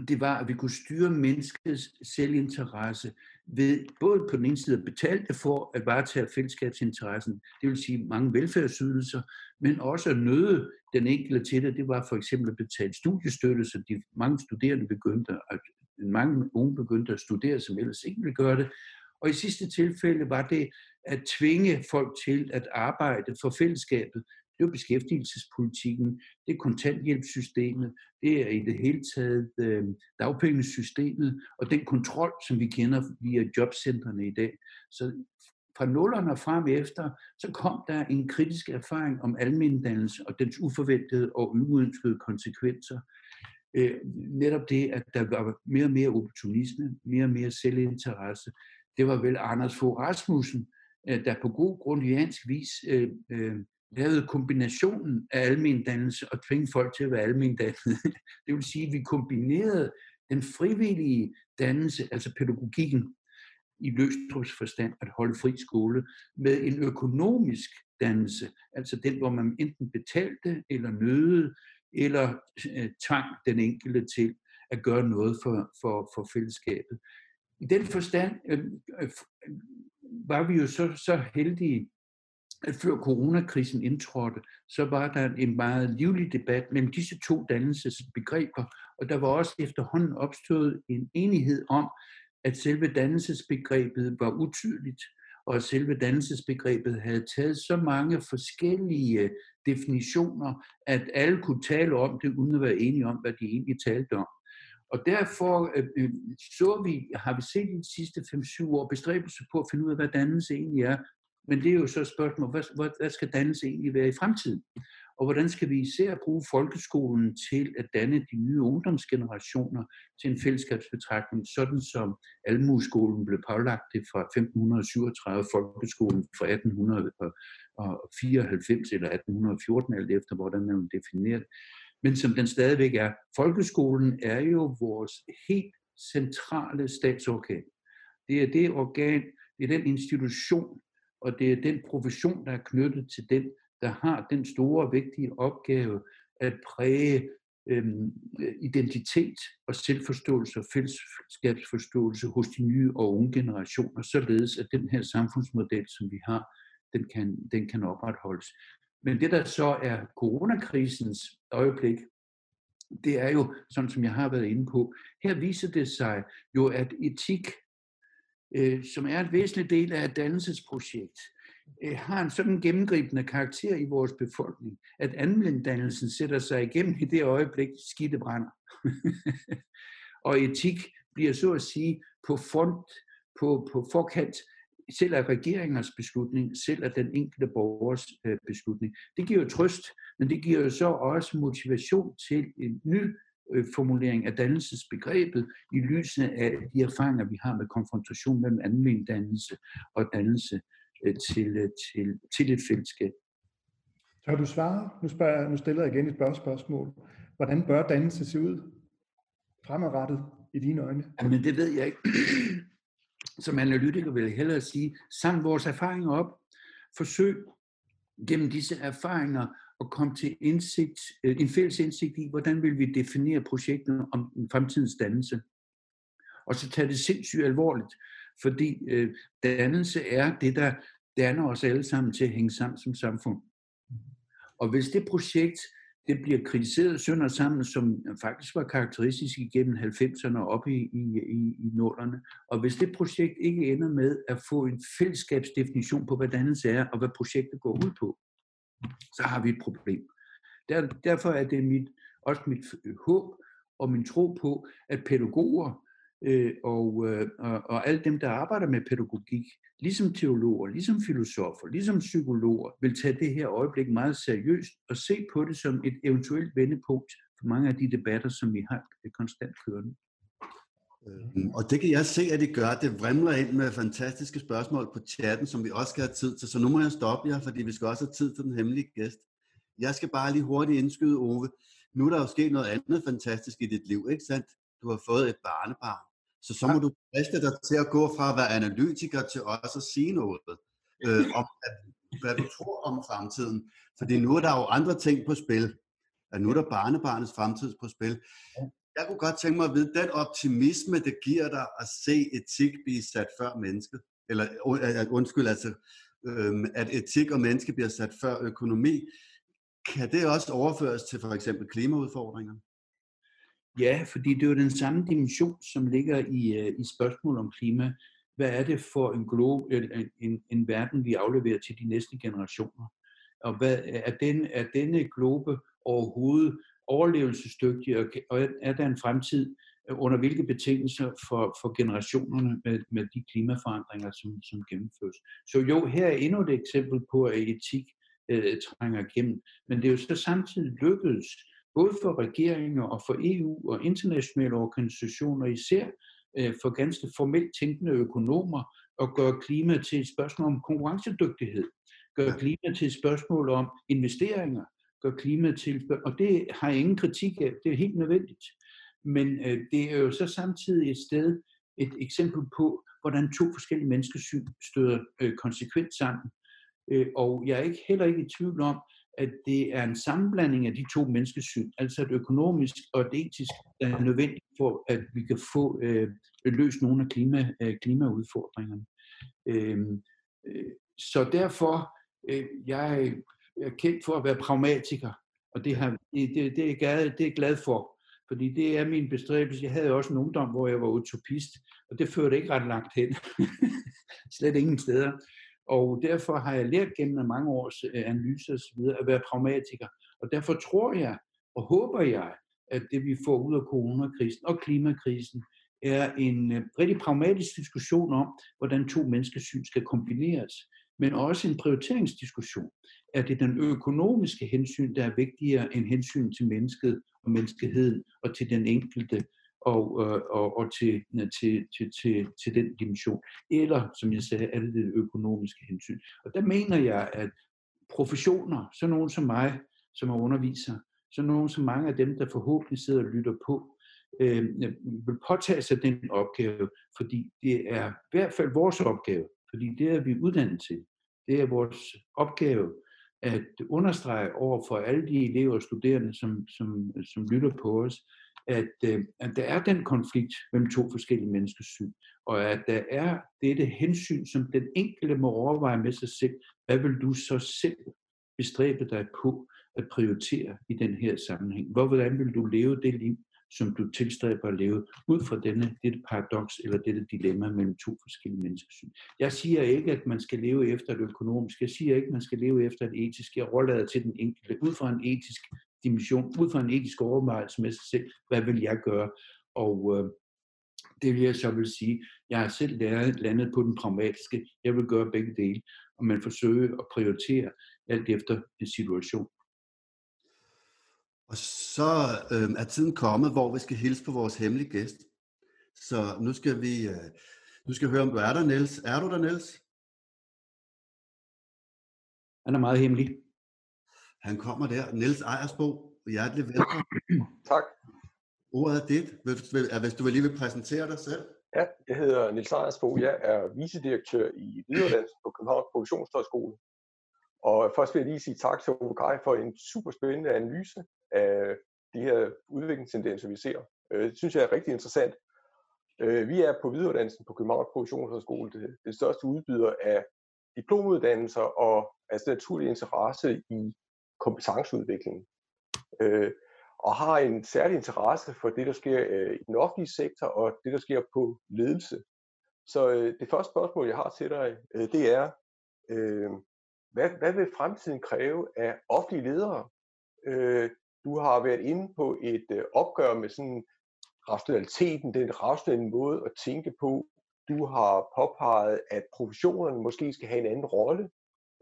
det var, at vi kunne styre menneskets selvinteresse ved både på den ene side at betale det for at varetage fællesskabsinteressen, det vil sige mange velfærdsydelser, men også at nøde den enkelte til det. Det var for eksempel at betale studiestøtte, så de mange studerende begyndte at, mange unge begyndte at studere, som ellers ikke ville gøre det. Og i sidste tilfælde var det at tvinge folk til at arbejde for fællesskabet, det er beskæftigelsespolitikken, det er kontanthjælpssystemet, det er i det hele taget øh, dagpengesystemet og den kontrol, som vi kender via jobcentrene i dag. Så fra nullerne og frem efter, så kom der en kritisk erfaring om almindannelse og dens uforventede og uønskede konsekvenser. Øh, netop det, at der var mere og mere opportunisme, mere og mere selvinteresse. Det var vel Anders Fogh Rasmussen, øh, der på god grundiansk vis øh, øh, lavede kombinationen af almen dannelse og tvinge folk til at være almendannede. Det vil sige, at vi kombinerede den frivillige dannelse, altså pædagogikken, i Løstrups forstand at holde fri skole, med en økonomisk dannelse, altså den, hvor man enten betalte eller nødede, eller øh, tvang den enkelte til at gøre noget for, for, for fællesskabet. I den forstand øh, øh, var vi jo så, så heldige, at før coronakrisen indtrådte, så var der en meget livlig debat mellem disse to dannelsesbegreber, og der var også efterhånden opstået en enighed om, at selve dannelsesbegrebet var utydeligt, og at selve dannelsesbegrebet havde taget så mange forskellige definitioner, at alle kunne tale om det, uden at være enige om, hvad de egentlig talte om. Og derfor øh, øh så vi, har vi set i de sidste 5-7 år bestræbelser på at finde ud af, hvad dannelse egentlig er, men det er jo så et spørgsmål, hvad, hvad skal dannelse egentlig være i fremtiden? Og hvordan skal vi især bruge folkeskolen til at danne de nye ungdomsgenerationer til en fællesskabsbetragtning, sådan som Almueskolen blev pålagt det fra 1537, folkeskolen fra 1894 eller 1814, alt efter hvordan man definerer det. Men som den stadigvæk er. Folkeskolen er jo vores helt centrale statsorgan. Det er det organ, det er den institution, og det er den profession, der er knyttet til den, der har den store, vigtige opgave at præge øhm, identitet og selvforståelse og fællesskabsforståelse hos de nye og unge generationer, således at den her samfundsmodel, som vi har, den kan, den kan opretholdes. Men det, der så er coronakrisens øjeblik, det er jo, sådan som jeg har været inde på, her viser det sig jo, at etik øh, som er et væsentligt del af et dannelsesprojekt, øh, har en sådan gennemgribende karakter i vores befolkning, at anvenddannelsen sætter sig igennem i det øjeblik, skidte brænder. og etik bliver så at sige på front, på, på forkant, selv af regeringers beslutning, selv af den enkelte borgers øh, beslutning. Det giver jo trøst, men det giver jo så også motivation til en ny formulering af dannelsesbegrebet i lyset af de erfaringer, vi har med konfrontation mellem almen dannelse og dannelse til, til, til et fællesskab. Kan du svare? Nu, spørger, nu stiller jeg igen et spørgsmål. Hvordan bør dannelse se ud fremadrettet i dine øjne? Jamen, det ved jeg ikke. Som analytiker vil jeg hellere sige, samle vores erfaringer op, forsøg gennem disse erfaringer at komme til indsigt, øh, en fælles indsigt i, hvordan vil vi definere projektet om fremtidens dannelse. Og så tage det sindssygt alvorligt, fordi øh, dannelse er det, der danner os alle sammen til at hænge sammen som samfund. Og hvis det projekt det bliver kritiseret sønder sammen, som faktisk var karakteristisk igennem 90'erne og op i, i, i, i nålerne. Og hvis det projekt ikke ender med at få en fællesskabsdefinition på, hvad dannelse er, og hvad projektet går ud på, så har vi et problem. Der, derfor er det mit, også mit håb og min tro på, at pædagoger øh, og, øh, og, og alle dem, der arbejder med pædagogik, ligesom teologer, ligesom filosofer, ligesom psykologer, vil tage det her øjeblik meget seriøst og se på det som et eventuelt vendepunkt for mange af de debatter, som vi har øh, konstant kørende. Øhm, og det kan jeg se, at de gør. Det vrimler ind med fantastiske spørgsmål på chatten, som vi også skal have tid til. Så nu må jeg stoppe jer, fordi vi skal også have tid til den hemmelige gæst. Jeg skal bare lige hurtigt indskyde, Ove. Nu er der jo sket noget andet fantastisk i dit liv, ikke sandt? Du har fået et barnebarn. Så så må du driste dig til at gå fra at være analytiker til også at sige noget øh, om, at, hvad du tror om fremtiden. Fordi nu er der jo andre ting på spil. At nu er der barnebarnets fremtid på spil. Jeg kunne godt tænke mig at vide, den optimisme, det giver dig at se etik blive sat før mennesket, eller øh, øh, øh, undskyld, altså, øhm, at etik og menneske bliver sat før økonomi, kan det også overføres til for eksempel klimaudfordringer? Ja, fordi det er jo den samme dimension, som ligger i, i spørgsmålet om klima. Hvad er det for en, glo- en, en, en verden, vi afleverer til de næste generationer? Og hvad, er, den, er denne globe overhovedet overlevelsesdygtig, og, og er der en fremtid, øh, under hvilke betingelser for, for generationerne med, med de klimaforandringer, som, som gennemføres. Så jo, her er endnu et eksempel på, at etik øh, trænger igennem. Men det er jo så samtidig lykkedes både for regeringer og for EU og internationale organisationer, især øh, for ganske formelt tænkende økonomer, at gøre klima til et spørgsmål om konkurrencedygtighed, gøre klima til et spørgsmål om investeringer, gør klimaet til, og det har jeg ingen kritik af, det er helt nødvendigt. Men øh, det er jo så samtidig et sted, et eksempel på, hvordan to forskellige menneskesyn støder øh, konsekvent sammen. Øh, og jeg er ikke heller ikke i tvivl om, at det er en sammenblanding af de to menneskesyn, altså et økonomisk og et etisk, der er nødvendigt for, at vi kan få øh, løst nogle af klima, øh, klimaudfordringerne. Øh, øh, så derfor, øh, jeg kendt for at være pragmatiker, og det, har, det, det, det, er, glad, det er jeg glad for, fordi det er min bestræbelse. Jeg havde også en ungdom, hvor jeg var utopist, og det førte ikke ret langt hen. Slet ingen steder. Og derfor har jeg lært gennem mange års øh, analyser osv. at være pragmatiker. Og derfor tror jeg og håber jeg, at det vi får ud af coronakrisen og klimakrisen, er en øh, rigtig pragmatisk diskussion om, hvordan to menneskesyn skal kombineres, men også en prioriteringsdiskussion. Er det den økonomiske hensyn, der er vigtigere end hensyn til mennesket og menneskeheden og til den enkelte og, øh, og, og til, øh, til, til, til, til den dimension. Eller, som jeg sagde, er det det økonomiske hensyn. Og der mener jeg, at professioner, så nogen som mig, som er underviser, så nogen som mange af dem, der forhåbentlig sidder og lytter på, øh, vil påtage sig den opgave, fordi det er i hvert fald vores opgave, fordi det er vi uddannet til. Det er vores opgave at understrege over for alle de elever og studerende, som, som, som lytter på os, at, øh, at der er den konflikt mellem to forskellige menneskesyn, og at der er dette hensyn, som den enkelte må overveje med sig selv. Hvad vil du så selv bestræbe dig på at prioritere i den her sammenhæng? Hvordan vil du leve det liv, som du tilstræber at leve, ud fra denne, dette paradoks eller dette dilemma mellem to forskellige menneskesyn. Jeg siger ikke, at man skal leve efter det økonomiske. Jeg siger ikke, at man skal leve efter det etiske. Jeg overlader til den enkelte, ud fra en etisk dimension, ud fra en etisk overvejelse med sig selv, hvad vil jeg gøre? Og øh, det vil jeg så vil sige, jeg har selv lært, landet på den pragmatiske, jeg vil gøre begge dele, og man forsøger at prioritere alt efter en situation. Og så øh, er tiden kommet, hvor vi skal hilse på vores hemmelige gæst. Så nu skal vi øh, nu skal høre, om du er der, Niels. Er du der, Niels? Han er meget hemmelig. Han kommer der. Niels Ejersbo, hjertelig velkommen. tak. Ordet er dit, hvis du vil lige vil præsentere dig selv. Ja, jeg hedder Niels Ejersbo. Jeg er vicedirektør i videreuddannelse på Københavns Produktionshøjskole. Og først vil jeg lige sige tak til Ove Kai for en super spændende analyse af de her udviklingstendenser, vi ser. Øh, det synes jeg er rigtig interessant. Øh, vi er på videreuddannelsen på Københavns Professionshøjskole det, det største udbyder af diplomuddannelser og altså naturlig interesse i kompetenceudvikling. Øh, og har en særlig interesse for det, der sker øh, i den offentlige sektor og det, der sker på ledelse. Så øh, det første spørgsmål, jeg har til dig, øh, det er, øh, hvad, hvad vil fremtiden kræve af offentlige ledere? Øh, du har været inde på et øh, opgør med sådan rationaliteten, den rationelle måde at tænke på. Du har påpeget, at professionerne måske skal have en anden rolle.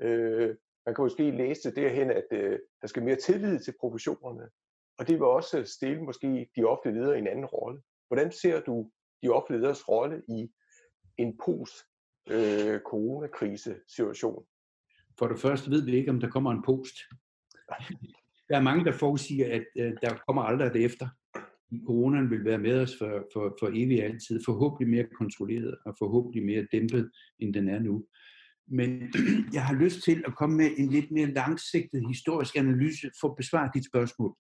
Øh, man kan måske læse det derhen, at øh, der skal mere tillid til professionerne. Og det vil også stille måske de offentlige ledere i en anden rolle. Hvordan ser du de offentlige lederes rolle i en post-coronakrise-situation? For det første ved vi ikke, om der kommer en post. Der er mange, der forudsiger, at øh, der kommer aldrig det efter. Coronaen vil være med os for, for, for evigt altid. Forhåbentlig mere kontrolleret og forhåbentlig mere dæmpet, end den er nu. Men jeg har lyst til at komme med en lidt mere langsigtet historisk analyse for at besvare dit spørgsmål.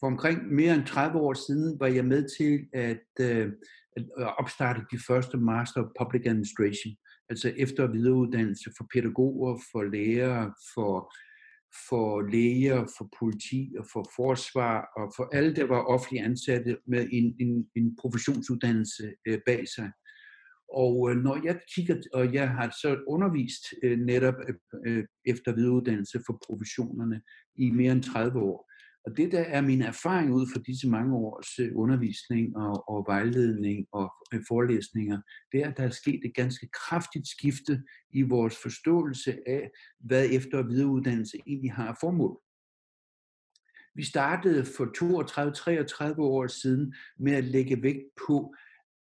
For omkring mere end 30 år siden var jeg med til at, øh, at opstarte de første Master of Public Administration, altså efter- og videreuddannelse for pædagoger, for lærere, for, for læger, for politi og for forsvar og for alle, der var offentlige ansatte med en, en, en professionsuddannelse øh, bag sig. Og øh, når jeg kigger, og jeg har så undervist øh, netop øh, øh efter videreuddannelse for professionerne i mere end 30 år. Og det der er min erfaring ud fra disse mange års øh, undervisning og, og vejledning og øh, forelæsninger, det er, at der er sket et ganske kraftigt skifte i vores forståelse af, hvad efter- og videreuddannelse egentlig har formål. Vi startede for 32-33 år siden med at lægge vægt på,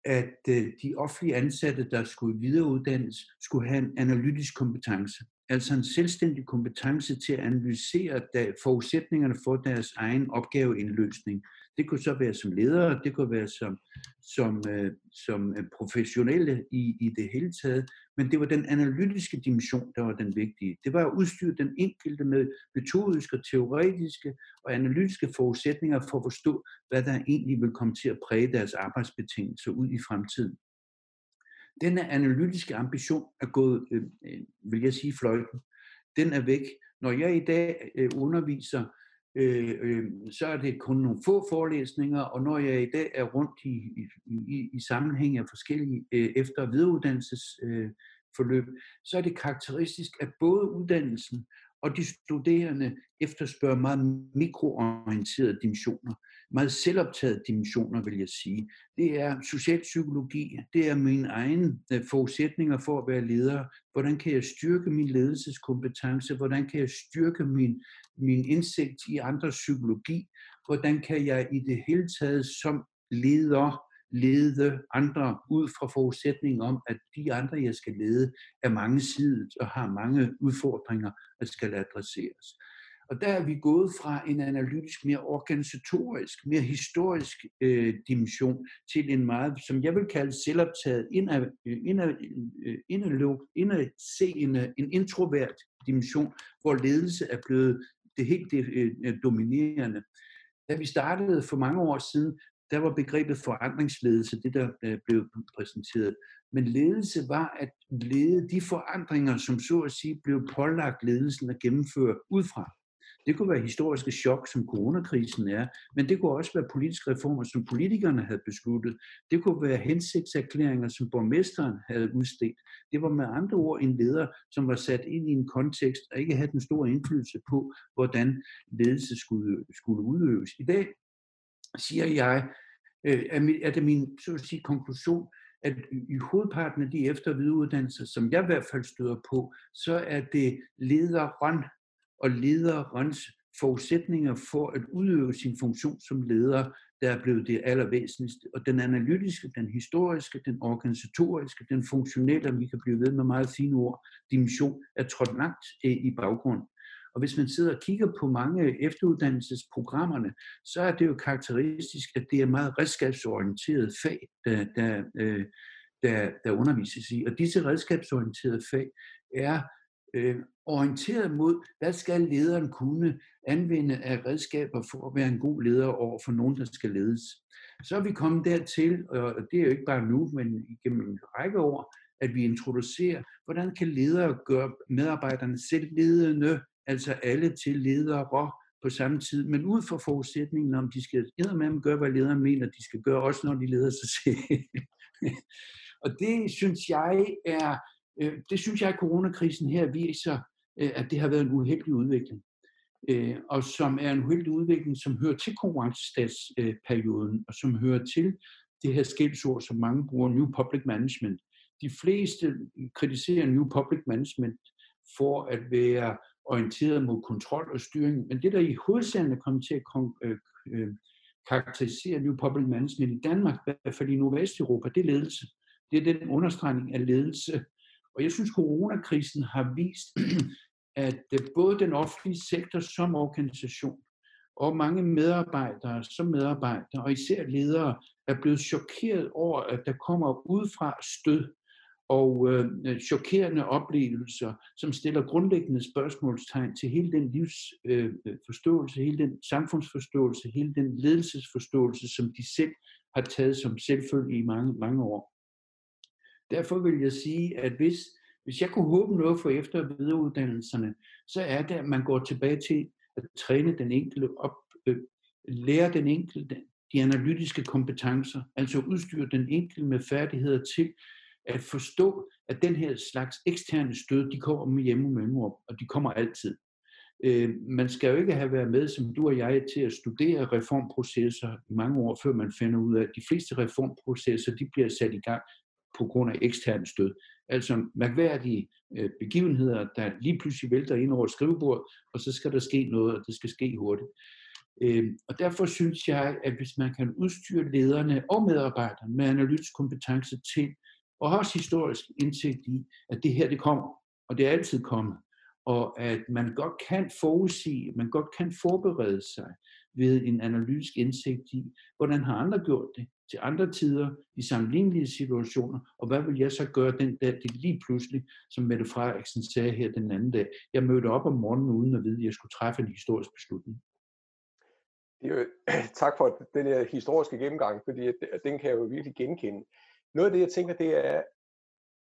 at øh, de offentlige ansatte, der skulle videreuddannes, skulle have en analytisk kompetence. Altså en selvstændig kompetence til at analysere forudsætningerne for deres egen opgaveindløsning. Det kunne så være som ledere, det kunne være som, som, øh, som øh, professionelle i, i det hele taget, men det var den analytiske dimension, der var den vigtige. Det var at udstyre den enkelte med metodiske, teoretiske og analytiske forudsætninger for at forstå, hvad der egentlig vil komme til at præge deres arbejdsbetingelser ud i fremtiden. Denne analytiske ambition er gået, øh, øh, vil jeg sige, fløjten. Den er væk. Når jeg i dag øh, underviser øh, øh, så er det kun nogle få forelæsninger, og når jeg i dag er rundt i, i, i sammenhæng af forskellige øh, efter- og videreuddannelsesforløb, øh, så er det karakteristisk, at både uddannelsen og de studerende efterspørger meget mikroorienterede dimensioner, meget selvoptaget dimensioner, vil jeg sige. Det er socialpsykologi, det er mine egne øh, forudsætninger for at være leder. Hvordan kan jeg styrke min ledelseskompetence? Hvordan kan jeg styrke min, min indsigt i andres psykologi? Hvordan kan jeg i det hele taget som leder lede andre ud fra forudsætningen om, at de andre, jeg skal lede, er mangesidet og har mange udfordringer, der skal adresseres. Og der er vi gået fra en analytisk, mere organisatorisk, mere historisk øh, dimension til en meget, som jeg vil kalde selvoptaget, indad, indad, indad, indadseende, en introvert dimension, hvor ledelse er blevet det helt øh, øh, dominerende. Da vi startede for mange år siden, der var begrebet forandringsledelse, det der øh, blev præsenteret. Men ledelse var at lede de forandringer, som så at sige blev pålagt ledelsen at gennemføre udefra. Det kunne være historiske chok, som coronakrisen er, men det kunne også være politiske reformer, som politikerne havde besluttet. Det kunne være hensigtserklæringer, som borgmesteren havde udstedt. Det var med andre ord en leder, som var sat ind i en kontekst og ikke havde den store indflydelse på, hvordan ledelse skulle, skulle udøves. I dag siger jeg, øh, er det min så at sige, konklusion, at i hovedparten af de efter- og videreuddannelser, som jeg i hvert fald støder på, så er det lederen og lederens forudsætninger for at udøve sin funktion som leder, der er blevet det allervæsentligste. Og den analytiske, den historiske, den organisatoriske, den funktionelle, og vi kan blive ved med meget fine ord, dimension, er trådt langt øh, i baggrund. Og hvis man sidder og kigger på mange efteruddannelsesprogrammerne, så er det jo karakteristisk, at det er meget redskabsorienteret fag, der, der, øh, der, der undervises i. Og disse redskabsorienterede fag er øh, orienteret mod, hvad skal lederen kunne anvende af redskaber for at være en god leder over for nogen, der skal ledes. Så er vi kommet dertil, og det er jo ikke bare nu, men igennem en række år, at vi introducerer, hvordan kan ledere gøre medarbejderne selv ledende, altså alle til ledere på samme tid, men ud fra forudsætningen om, de skal med gøre, hvad lederen mener, de skal gøre også, når de leder sig selv. og det synes jeg er, øh, det synes jeg, at coronakrisen her viser, øh, at det har været en uheldig udvikling. Øh, og som er en uheldig udvikling, som hører til konkurrencestatsperioden, og som hører til det her skældsord, som mange bruger, New Public Management. De fleste kritiserer New Public Management for at være orienteret mod kontrol og styring, men det, der i hovedsagen er kommet til at øh, øh, karakterisere New Public Management i Danmark, i hvert fald i Nordvesteuropa, det er ledelse. Det er den understregning af ledelse. Og jeg synes, coronakrisen har vist, at øh, både den offentlige sektor som organisation, og mange medarbejdere som medarbejdere, og især ledere, er blevet chokeret over, at der kommer udefra stød og øh, chokerende oplevelser, som stiller grundlæggende spørgsmålstegn til hele den livsforståelse, øh, hele den samfundsforståelse, hele den ledelsesforståelse, som de selv har taget som selvfølgelig i mange, mange år. Derfor vil jeg sige, at hvis, hvis jeg kunne håbe noget for efter- og videreuddannelserne, så er det, at man går tilbage til at træne den enkelte op, øh, lære den enkelte de analytiske kompetencer, altså udstyre den enkelte med færdigheder til at forstå, at den her slags eksterne stød, de kommer med hjemme mellemrum, og de kommer altid. Øh, man skal jo ikke have været med, som du og jeg, til at studere reformprocesser i mange år, før man finder ud af, at de fleste reformprocesser, de bliver sat i gang på grund af ekstern stød. Altså mærkværdige øh, begivenheder, der lige pludselig vælter ind over et skrivebord, og så skal der ske noget, og det skal ske hurtigt. Øh, og derfor synes jeg, at hvis man kan udstyre lederne og medarbejderne med analytisk kompetence til og har også historisk indsigt i, at det her det kommer, og det er altid kommet, og at man godt kan forudsige, man godt kan forberede sig ved en analytisk indsigt i, hvordan har andre gjort det til andre tider i sammenlignelige situationer, og hvad vil jeg så gøre den dag, det lige pludselig, som Mette Frederiksen sagde her den anden dag, jeg mødte op om morgenen uden at vide, at jeg skulle træffe en historisk beslutning. Det er jo, tak for den her historiske gennemgang, fordi den kan jeg jo virkelig genkende. Noget af det, jeg tænker, det er,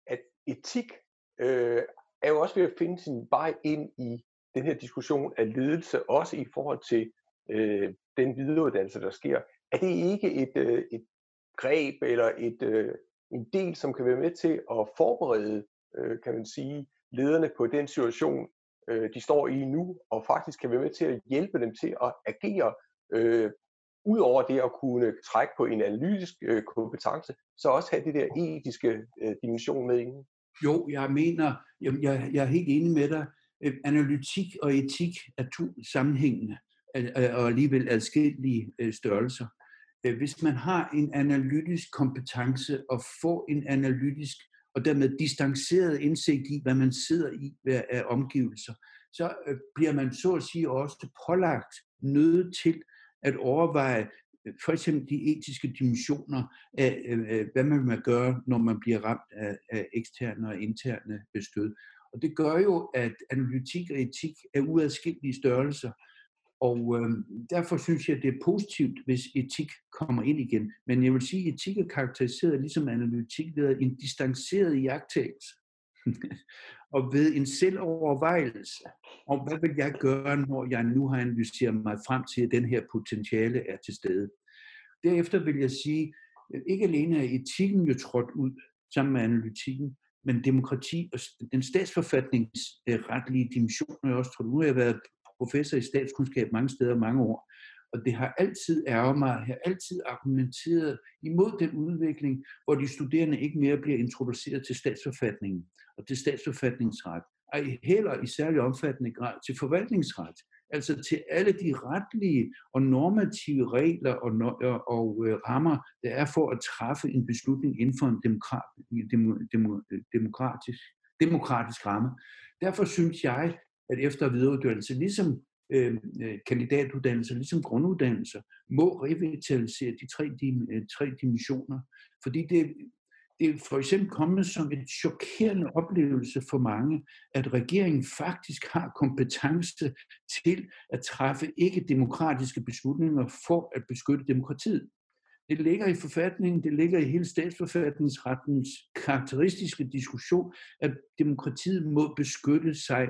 at etik øh, er jo også ved at finde sin vej ind i den her diskussion af ledelse, også i forhold til øh, den videreuddannelse, der sker. Er det ikke et, øh, et greb eller et, øh, en del, som kan være med til at forberede, øh, kan man sige, lederne på den situation, øh, de står i nu, og faktisk kan være med til at hjælpe dem til at agere øh, udover det at kunne trække på en analytisk øh, kompetence, så også have det der etiske øh, dimension med inden? Jo, jeg mener, jeg, jeg, jeg er helt enig med dig. Øh, analytik og etik er to sammenhængende øh, og alligevel adskillige øh, størrelser. Øh, hvis man har en analytisk kompetence og får en analytisk og dermed distanceret indsigt i, hvad man sidder i af omgivelser, så øh, bliver man så at sige også pålagt nødt til at overveje øh, for eksempel de etiske dimensioner af, øh, hvad man vil gøre, når man bliver ramt af, af eksterne og interne bestød. Og det gør jo, at analytik og etik er uadskillelige størrelser. Og øh, derfor synes jeg, det er positivt, hvis etik kommer ind igen. Men jeg vil sige, at etik er karakteriseret ligesom analytik ved en distanceret jagttagelse. og ved en selvovervejelse om, hvad vil jeg gøre, når jeg nu har analyseret mig frem til, at den her potentiale er til stede. Derefter vil jeg sige, at ikke alene er etikken jo trådt ud sammen med analytikken, men demokrati og den statsforfatningsretlige øh, dimension er også trådt ud. Jeg har været professor i statskundskab mange steder mange år, og det har altid ærget mig, jeg har altid argumenteret imod den udvikling, hvor de studerende ikke mere bliver introduceret til statsforfatningen og til statsforfatningsret, og heller i særlig omfattende grad til forvaltningsret. altså til alle de retlige og normative regler og, og, og øh, rammer, der er for at træffe en beslutning inden for en demokrat, dem, dem, demokratisk, demokratisk ramme. Derfor synes jeg, at efter- og videreuddannelse, ligesom øh, øh kandidatuddannelser, ligesom grunduddannelser, må revitalisere de tre, de, øh, tre dimensioner. Fordi det, det er for eksempel kommet som en chokerende oplevelse for mange, at regeringen faktisk har kompetence til at træffe ikke-demokratiske beslutninger for at beskytte demokratiet. Det ligger i forfatningen, det ligger i hele statsforfatningsrettens karakteristiske diskussion, at demokratiet må beskytte sig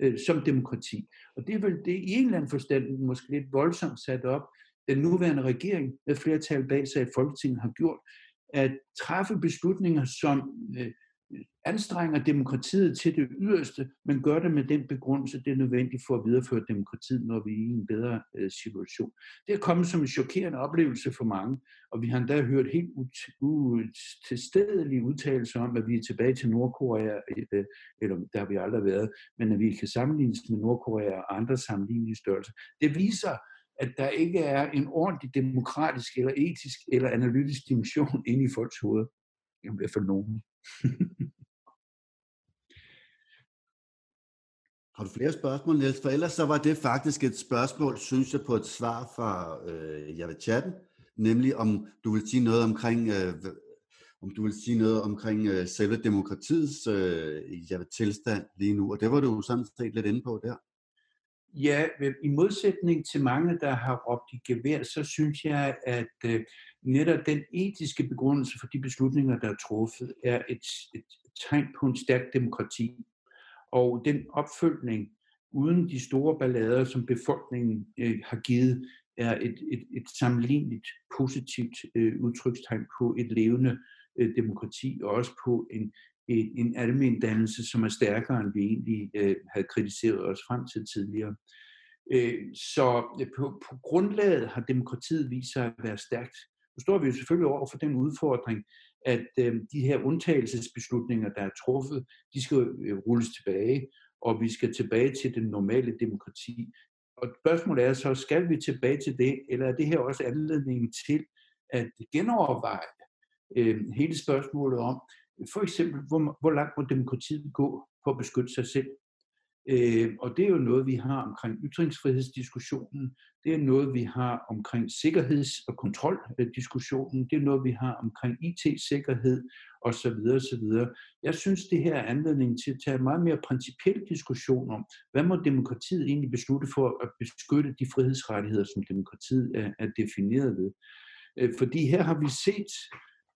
øh, som demokrati. Og det er vel det i en eller anden forstand måske lidt voldsomt sat op, den nuværende regering med flertal bag sig i Folketinget har gjort, at træffe beslutninger, som øh, anstrenger demokratiet til det yderste, men gør det med den begrundelse, det er nødvendigt for at videreføre demokratiet, når vi er i en bedre øh, situation. Det er kommet som en chokerende oplevelse for mange, og vi har endda hørt helt utilstedelige udtalelser om, at vi er tilbage til Nordkorea, øh, eller der har vi aldrig været, men at vi kan sammenlignes med Nordkorea og andre sammenlignelige størrelser. Det viser, at der ikke er en ordentlig demokratisk eller etisk eller analytisk dimension inde i folks hoveder. I hvert fald nogen. Har du flere spørgsmål, Niels? For ellers så var det faktisk et spørgsmål, synes jeg, på et svar fra øh, jeg ved chatten, nemlig om du vil sige noget omkring, øh, om du vil sige noget omkring øh, selve demokratiets øh, jeg ved, tilstand lige nu, og det var du sådan set lidt inde på der. Ja, i modsætning til mange, der har råbt i gevær, så synes jeg, at øh, netop den etiske begrundelse for de beslutninger, der er truffet, er et, et tegn på en stærk demokrati. Og den opfølgning, uden de store ballader, som befolkningen øh, har givet, er et, et, et sammenligneligt positivt øh, udtrykstegn på et levende øh, demokrati, og også på en, en, en almen dannelse, som er stærkere, end vi egentlig øh, havde kritiseret os frem til tidligere. Øh, så øh, på, på grundlaget har demokratiet vist sig at være stærkt. Nu står vi jo selvfølgelig over for den udfordring, at øh, de her undtagelsesbeslutninger, der er truffet, de skal øh, rulles tilbage, og vi skal tilbage til den normale demokrati. Og spørgsmålet er så, skal vi tilbage til det, eller er det her også anledningen til at genoverveje øh, hele spørgsmålet om, for eksempel, hvor, hvor langt må demokratiet gå for at beskytte sig selv? Øh, og det er jo noget, vi har omkring ytringsfrihedsdiskussionen, det er noget, vi har omkring sikkerheds- og kontroldiskussionen, det er noget, vi har omkring IT-sikkerhed osv. osv. Jeg synes, det her er anledning til at tage en meget mere principiel diskussion om, hvad må demokratiet egentlig beslutte for at beskytte de frihedsrettigheder, som demokratiet er, er defineret ved. Øh, fordi her har vi set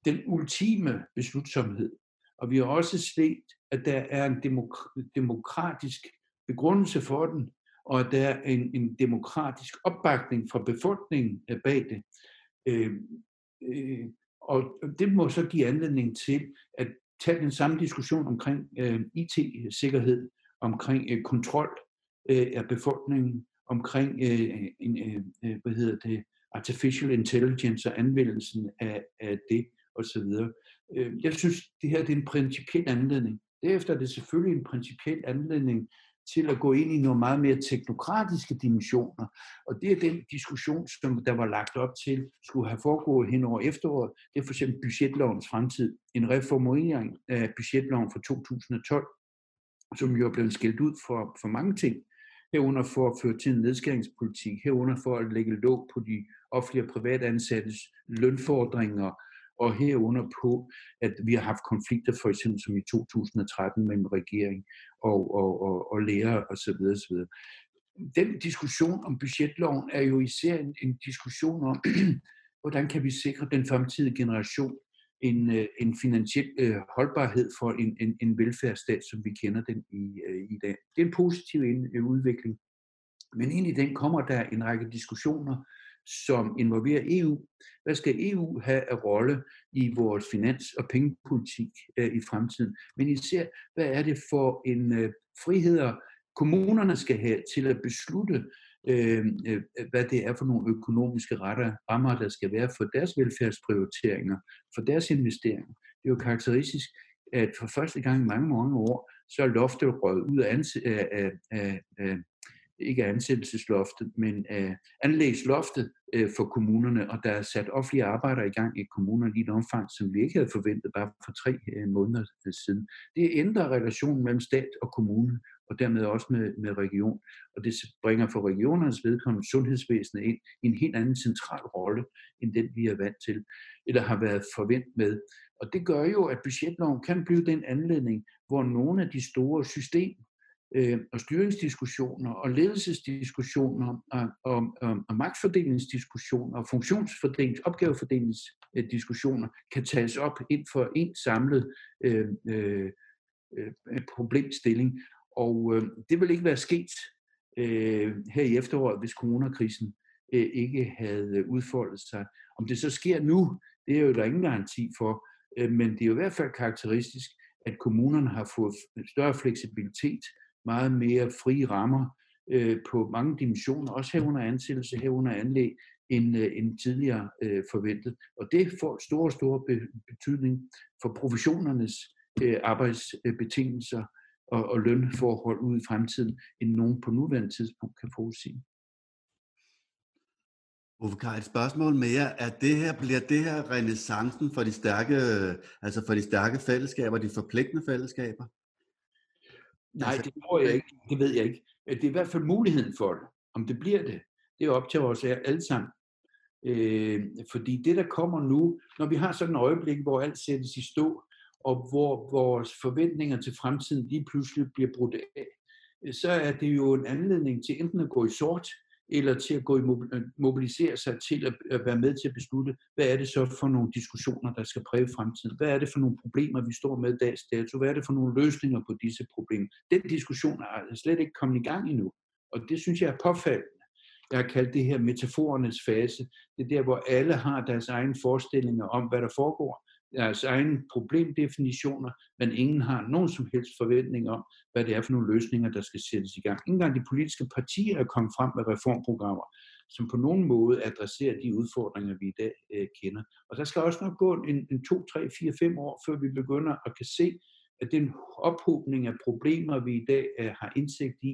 den ultime beslutsomhed. Og vi har også set, at der er en demokratisk begrundelse for den, og at der er en, en demokratisk opbakning fra befolkningen bag det. Øh, øh, og det må så give anledning til at tage den samme diskussion omkring øh, IT-sikkerhed, omkring øh, kontrol øh, af befolkningen, omkring øh, en, øh, hvad hedder det, artificial intelligence og anvendelsen af, af det osv. Øh, jeg synes, det her det er en principiel anledning. Derefter er det selvfølgelig en principiel anledning til at gå ind i nogle meget mere teknokratiske dimensioner. Og det er den diskussion, som der var lagt op til, skulle have foregået hen over efteråret. Det er for eksempel budgetlovens fremtid. En reformering af budgetloven fra 2012, som jo er blevet skilt ud for, for mange ting. Herunder for at føre til en nedskæringspolitik, herunder for at lægge låg på de offentlige og private ansattes lønfordringer, og herunder på, at vi har haft konflikter, for eksempel som i 2013 mellem regering og, og, og, og lærer osv. osv. Den diskussion om budgetloven er jo især en, en diskussion om, hvordan kan vi sikre den fremtidige generation en, øh, en finansiel øh, holdbarhed for en, en, en velfærdsstat, som vi kender den i, øh, i dag. Det er en positiv øh, udvikling. Men ind i den kommer der en række diskussioner, som involverer EU. Hvad skal EU have af rolle i vores finans- og pengepolitik øh, i fremtiden? Men især, hvad er det for en øh, friheder, kommunerne skal have til at beslutte, øh, øh, hvad det er for nogle økonomiske retter, rammer, der skal være for deres velfærdsprioriteringer, for deres investeringer. Det er jo karakteristisk, at for første gang i mange, mange år, så er loftet røget ud af, af, af, af, ikke af ansættelsesloftet, men af anlægsloftet øh, for kommunerne, og der er sat offentlige arbejder i gang i kommunerne i et omfang, som vi ikke havde forventet bare for tre øh, måneder siden. Det ændrer relationen mellem stat og kommune, og dermed også med, med region. Og det bringer for regionernes vedkommende sundhedsvæsenet ind i en helt anden central rolle, end den vi er vant til, eller har været forventet med. Og det gør jo, at budgetloven kan blive den anledning, hvor nogle af de store system øh, og styringsdiskussioner og ledelsesdiskussioner og, og, og, og magtfordelingsdiskussioner og funktionsfordelings, opgavefordelingsdiskussioner kan tages op ind for en samlet øh, øh, øh problemstilling. Og øh, det ville ikke være sket øh, her i efteråret, hvis coronakrisen øh, ikke havde udfoldet sig. Om det så sker nu, det er jo der ingen garanti for, øh, men det er jo i hvert fald karakteristisk, at kommunerne har fået større fleksibilitet, meget mere frie rammer øh, på mange dimensioner, også herunder ansættelse, herunder anlæg, end, øh, end tidligere øh, forventet. Og det får stor, stor be, betydning for professionernes øh, arbejdsbetingelser og, og lønforhold ud i fremtiden, end nogen på nuværende tidspunkt kan forudsige. Uffe Kaj, et spørgsmål mere. Er det her, bliver det her renaissancen for de stærke, øh, altså for de stærke fællesskaber, de forpligtende fællesskaber? Nej, altså, det tror jeg ikke. Det ved jeg ikke. Det er i hvert fald muligheden for det. Om det bliver det, det er op til os alle sammen. Øh, fordi det, der kommer nu, når vi har sådan et øjeblik, hvor alt sættes i stå, og hvor vores forventninger til fremtiden lige pludselig bliver brudt af, så er det jo en anledning til enten at gå i sort, eller til at gå i øh, mobilisere sig til at, at være med til at beslutte, hvad er det så for nogle diskussioner, der skal præge fremtiden? Hvad er det for nogle problemer, vi står med dags dato? Hvad er det for nogle løsninger på disse problemer? Den diskussion er slet ikke kommet i gang endnu, og det synes jeg er påfaldende. Jeg har kaldt det her metaforernes fase. Det er der, hvor alle har deres egne forestillinger om, hvad der foregår, deres egne problemdefinitioner, men ingen har nogen som helst forventning om, hvad det er for nogle løsninger, der skal sættes i gang. Ingen de politiske partier er kommet frem med reformprogrammer, som på nogen måde adresserer de udfordringer, vi i dag øh, kender. Og der skal også nok gå en, en 2, 3, 4, 5 år, før vi begynder at kan se, at den ophobning af problemer, vi i dag øh, har indsigt i,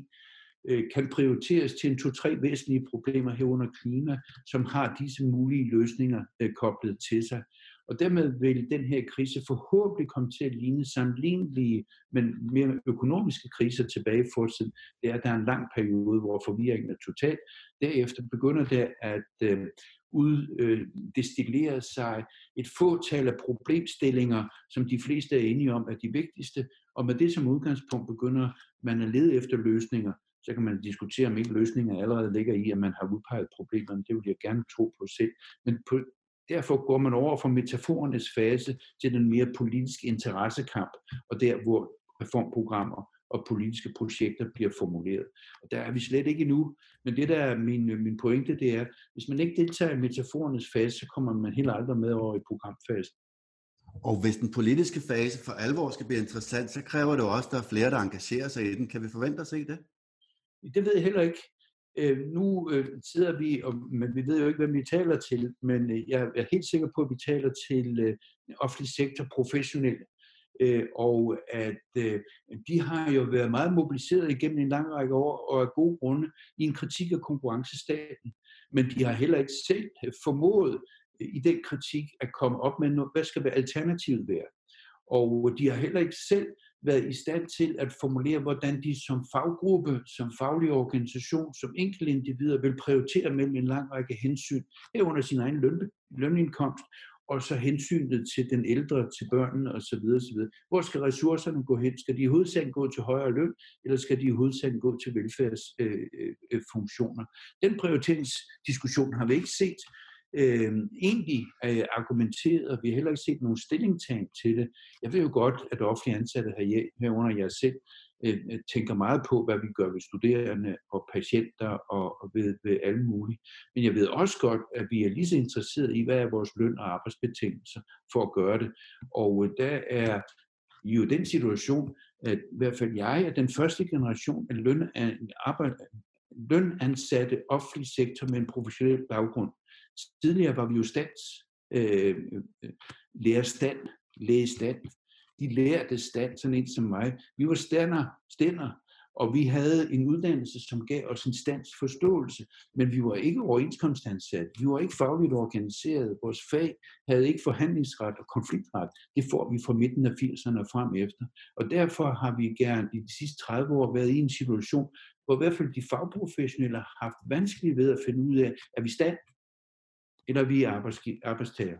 øh, kan prioriteres til en to-tre væsentlige problemer herunder klima, som har disse mulige løsninger øh, koblet til sig. Og dermed vil den her krise forhåbentlig komme til at ligne sammenlignelige, men mere økonomiske kriser tilbage i fortiden. Det er, at der er en lang periode, hvor forvirringen er total. Derefter begynder det at øh, uddestillere øh, sig et fåtal af problemstillinger, som de fleste er enige om er de vigtigste, og med det som udgangspunkt begynder man at lede efter løsninger, så kan man diskutere, om ikke løsninger allerede ligger i, at man har udpeget problemerne. Det vil jeg gerne tro på selv. Men på Derfor går man over fra metaforernes fase til den mere politiske interessekamp, og der hvor reformprogrammer og politiske projekter bliver formuleret. Og der er vi slet ikke endnu, men det der er min, min pointe, det er, hvis man ikke deltager i metaforernes fase, så kommer man helt aldrig med over i programfasen. Og hvis den politiske fase for alvor skal blive interessant, så kræver det også, at der er flere, der engagerer sig i den. Kan vi forvente at se det? Det ved jeg heller ikke. Øh, nu øh, sidder vi, og, men vi ved jo ikke, hvem vi taler til, men øh, jeg er helt sikker på, at vi taler til øh, offentlig sektor professionelle, øh, og at øh, de har jo været meget mobiliseret igennem en lang række år, og af gode grunde, i en kritik af konkurrencestaten. Men de har heller ikke selv formået øh, i den kritik at komme op med, noget, hvad skal være alternativet være. Og de har heller ikke selv været i stand til at formulere, hvordan de som faggruppe, som faglig organisation, som enkeltindivider vil prioritere mellem en lang række hensyn, herunder sin egen løn, lønindkomst, og så hensynet til den ældre, til børnene osv. osv. Hvor skal ressourcerne gå hen? Skal de i hovedsagen gå til højere løn, eller skal de i hovedsagen gå til velfærdsfunktioner? Øh, øh, øh den prioriteringsdiskussion har vi ikke set øh, egentlig øh, argumenteret, og vi har heller ikke set nogen stillingtagen til det. Jeg ved jo godt, at offentlige ansatte her, herunder jer selv, øh, øh, tænker meget på, hvad vi gør ved studerende og patienter og, og ved, ved alle mulige. Men jeg ved også godt, at vi er lige så interesseret i, hvad er vores løn og arbejdsbetingelser for at gøre det. Og øh, der er jo den situation, at i hvert fald jeg er den første generation af løn, arbejde, lønansatte offentlig sektor med en professionel baggrund. Tidligere var vi jo stands, øh, øh, lærerstand, lægestand. De lærte stand, sådan en som mig. Vi var stander, stænder, Og vi havde en uddannelse, som gav os en standsforståelse, men vi var ikke overenskomstansat. Vi var ikke fagligt organiseret. Vores fag havde ikke forhandlingsret og konfliktret. Det får vi fra midten af 80'erne og frem efter. Og derfor har vi gerne i de sidste 30 år været i en situation, hvor i hvert fald de fagprofessionelle har haft vanskeligt ved at finde ud af, er vi stand, eller er arbejdstager.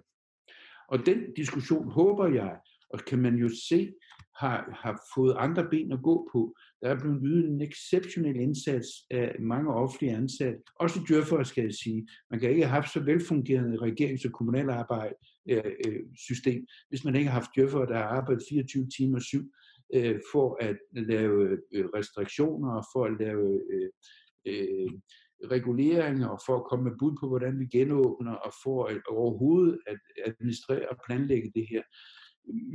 Og den diskussion håber jeg, og kan man jo se, har, har fået andre ben at gå på. Der er blevet ydet en exceptionel indsats af mange offentlige ansatte, også djøffere skal jeg sige. Man kan ikke have haft så velfungerende regerings- og kommunalarbejde øh, øh, system, hvis man ikke har haft djøffere, der har arbejdet 24 timer syv øh, for at lave øh, restriktioner og for at lave øh, øh, reguleringer og for at komme med bud på, hvordan vi genåbner og for at øh, overhovedet at administrere og planlægge det her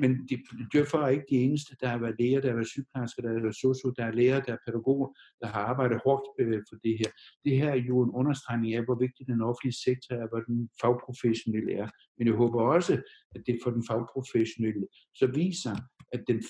men de, djøffer er ikke de eneste. Der har været læger, der har været sygeplejersker, der har været socio, der er læger, der er pædagoger, der har arbejdet hårdt øh, for det her. Det her er jo en understregning af, hvor vigtig den offentlige sektor er, hvor den fagprofessionelle er. Men jeg håber også, at det for den fagprofessionelle så viser, at den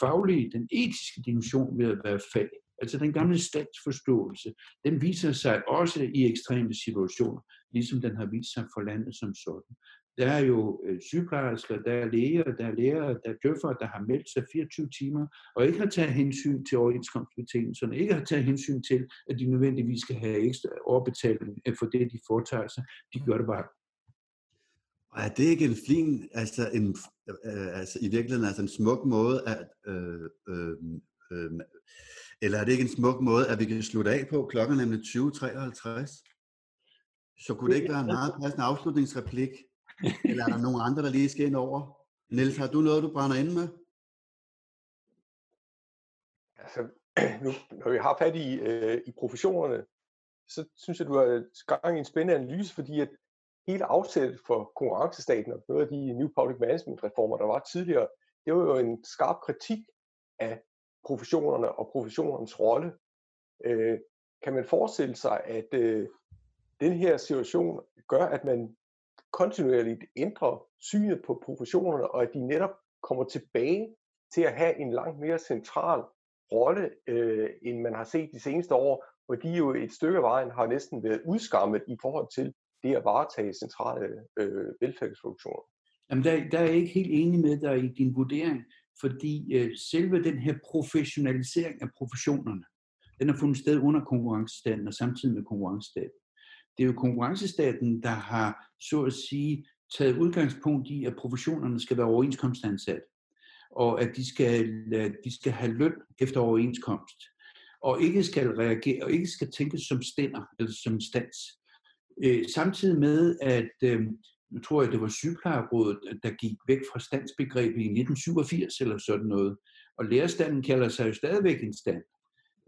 faglige, den etiske dimension ved at være fag, altså den gamle statsforståelse, den viser sig også i ekstreme situationer, ligesom den har vist sig for landet som sådan. Der er jo øh, sygeplejersker, der er læger, der er lærere, der er døffer, der har meldt sig 24 timer, og ikke har taget hensyn til overenskomstbetingelserne, ikke har taget hensyn til, at de nødvendigvis skal have ekstra overbetaling øh, for det, de foretager sig. De gør det bare. Og er det ikke en flin, altså, en, øh, altså i virkeligheden altså en smuk måde at, øh, øh, øh, eller er det ikke en smuk måde, at vi kan slutte af på klokken nemlig 20.53? Så kunne det ikke være en meget passende afslutningsreplik? Eller er der nogen andre, der lige skal ind over? Niels, har du noget, du brænder ind med? Altså, nu, når vi har fat i, øh, i professionerne, så synes jeg, du har gang i en spændende analyse, fordi at hele afsættet for konkurrencestaten og noget af de New Public Management reformer, der var tidligere, det var jo en skarp kritik af professionerne og professionernes rolle. Øh, kan man forestille sig, at øh, den her situation gør, at man kontinuerligt ændrer synet på professionerne, og at de netop kommer tilbage til at have en langt mere central rolle, øh, end man har set de seneste år, hvor de jo et stykke af vejen har næsten været udskammet i forhold til det at varetage centrale øh, velfærdsfunktioner. Jamen der, der er jeg ikke helt enig med dig i din vurdering, fordi øh, selve den her professionalisering af professionerne, den har fundet sted under konkurrencestaten og samtidig med konkurrencestaten. Det er jo konkurrencestaten, der har, så at sige, taget udgangspunkt i, at professionerne skal være overenskomstansat, og at de skal, de skal have løn efter overenskomst, og ikke skal reagere, og ikke skal tænkes som stænder, eller som stands. Øh, samtidig med, at øh, nu tror jeg, det var sygeplejerådet, der gik væk fra standsbegrebet i 1987 eller sådan noget. Og lærerstanden kalder sig jo stadigvæk en stand.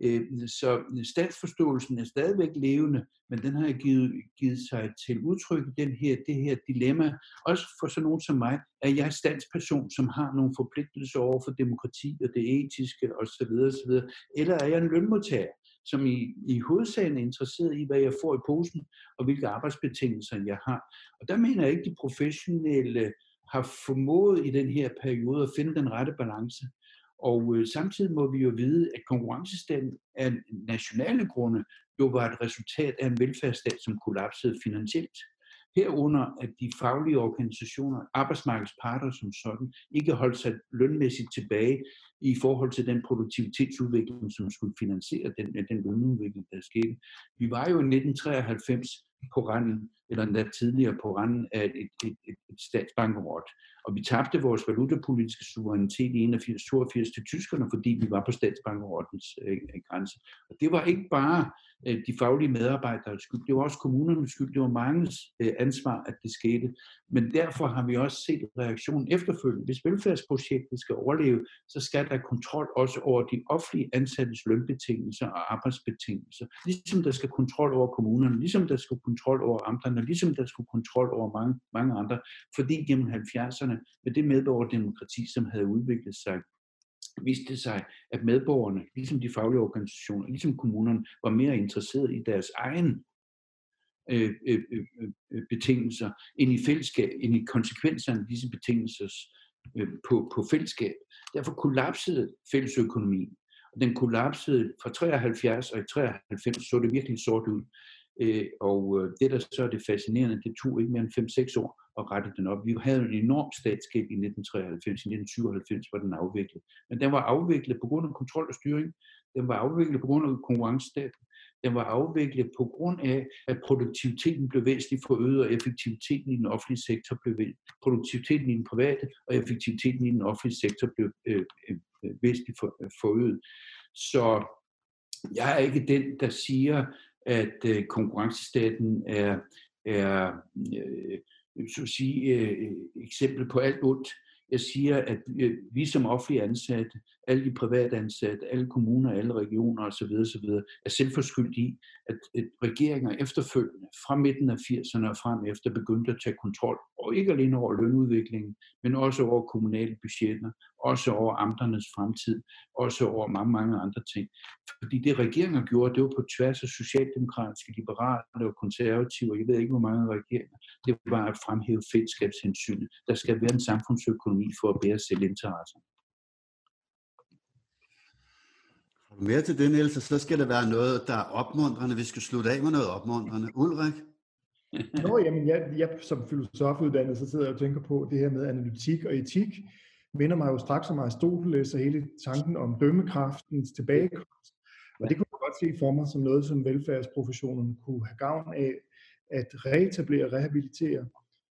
Øh, så statsforståelsen er stadigvæk levende, men den har givet, givet sig til udtryk den her, det her dilemma. Også for sådan nogen som mig, at jeg er statsperson, som har nogle forpligtelser over for demokrati og det etiske osv. osv. Eller er jeg en lønmodtager, som i, i hovedsagen er interesseret i, hvad jeg får i posen, og hvilke arbejdsbetingelser jeg har. Og der mener jeg ikke, at de professionelle har formået i den her periode at finde den rette balance. Og øh, samtidig må vi jo vide, at konkurrencestaten af nationale grunde jo var et resultat af en velfærdsstat, som kollapsede finansielt. Herunder, at de faglige organisationer, arbejdsmarkedsparter som sådan, ikke holdt sig lønmæssigt tilbage i forhold til den produktivitetsudvikling, som skulle finansiere den, den lønudvikling, der skete. Vi var jo i 1993 på randen, eller endda tidligere på randen af et, et, et, et statsbankerot. Og vi tabte vores valutapolitiske suverænitet i 81-82 til tyskerne, fordi vi var på statsbankerottens øh, øh, grænse. Og det var ikke bare øh, de faglige medarbejdere skyld, det var også kommunernes skyld, det var mangens øh, ansvar, at det skete. Men derfor har vi også set reaktionen efterfølgende. Hvis velfærdsprojektet skal overleve, så skal der kontrol også over de offentlige ansattes lønbetingelser og arbejdsbetingelser. Ligesom der skal kontrol over kommunerne, ligesom der skal kontrol over amterne, ligesom der skulle kontrol over mange, mange andre. Fordi gennem 70'erne med det medborgerdemokrati, som havde udviklet sig, viste det sig, at medborgerne, ligesom de faglige organisationer, ligesom kommunerne, var mere interesseret i deres egen øh, øh, øh, øh, betingelser, end i fællesskab, end i konsekvenserne af disse betingelser øh, på, på fællesskab. Derfor kollapsede fællesøkonomien. Og den kollapsede fra 73, og i 93 så det virkelig sort ud. Øh, og øh, det, der så er det fascinerende, det tog ikke mere end 5-6 år at rette den op. Vi havde en enorm statsgæld i 1993, i 1997 var den afviklet. Men den var afviklet på grund af kontrol og styring. Den var afviklet på grund af konkurrencestaten. Den var afviklet på grund af, at produktiviteten blev væsentligt forøget, og effektiviteten i den offentlige sektor blev produktiviteten i den private, og effektiviteten i den offentlige sektor blev øh, øh, væsentligt for, øh, forøget. Så jeg er ikke den, der siger, at øh, konkurrencestaten er, er øh, så at sige, øh, øh, eksempel på alt ondt. Jeg siger, at øh, vi som offentlige ansatte, alle de private ansatte, alle kommuner, alle regioner osv. osv. er selvforskyldt i, at, regeringer efterfølgende fra midten af 80'erne og frem efter begyndte at tage kontrol, og ikke alene over lønudviklingen, men også over kommunale budgetter, også over amternes fremtid, også over mange, mange andre ting. Fordi det regeringer gjorde, det var på tværs af socialdemokratiske, liberale og konservative, og jeg ved ikke, hvor mange regeringer, det var at fremhæve fællesskabshensynet. Der skal være en samfundsøkonomi for at bære interesser. Mere til det, Niels, så skal det være noget, der er opmuntrende. Vi skal slutte af med noget opmuntrende. Ulrik? Nå, jamen, jeg, jeg som filosofuddannet, så sidder jeg og tænker på det her med analytik og etik. Minder mig jo straks om Aristoteles og hele tanken om dømmekraftens tilbagekomst. Og det kunne jeg godt se for mig som noget, som velfærdsprofessionerne kunne have gavn af, at reetablere og rehabilitere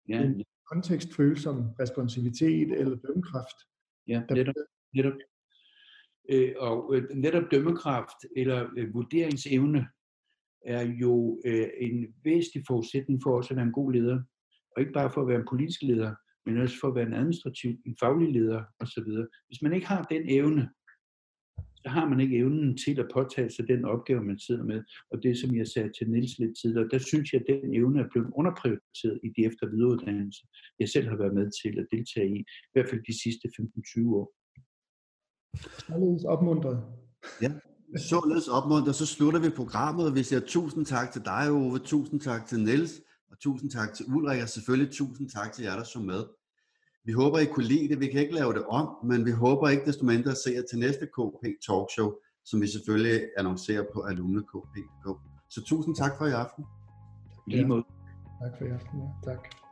ja. en kontekstfølsom responsivitet eller dømmekraft. Ja, netop. netop. Øh, og øh, netop dømmekraft eller øh, vurderingsevne er jo øh, en væsentlig forudsætning for også at være en god leder. Og ikke bare for at være en politisk leder, men også for at være en administrativ, en faglig leder osv. Hvis man ikke har den evne, så har man ikke evnen til at påtage sig den opgave, man sidder med. Og det, som jeg sagde til Niels lidt tidligere, der synes jeg, at den evne er blevet underprioriteret i de efter videreuddannelser, jeg selv har været med til at deltage i, i hvert fald de sidste 15-20 år. Således opmuntret. Ja, således opmuntret. Så slutter vi programmet, og vi siger tusind tak til dig, Ove, tusind tak til Niels, og tusind tak til Ulrik, og selvfølgelig tusind tak til jer, der så med. Vi håber, I kunne lide det. Vi kan ikke lave det om, men vi håber ikke desto mindre at se jer til næste KP Talkshow, som vi selvfølgelig annoncerer på alumnekp.dk. Så tusind tak for i aften. Lige måde. Tak for i aften. Ja. Tak.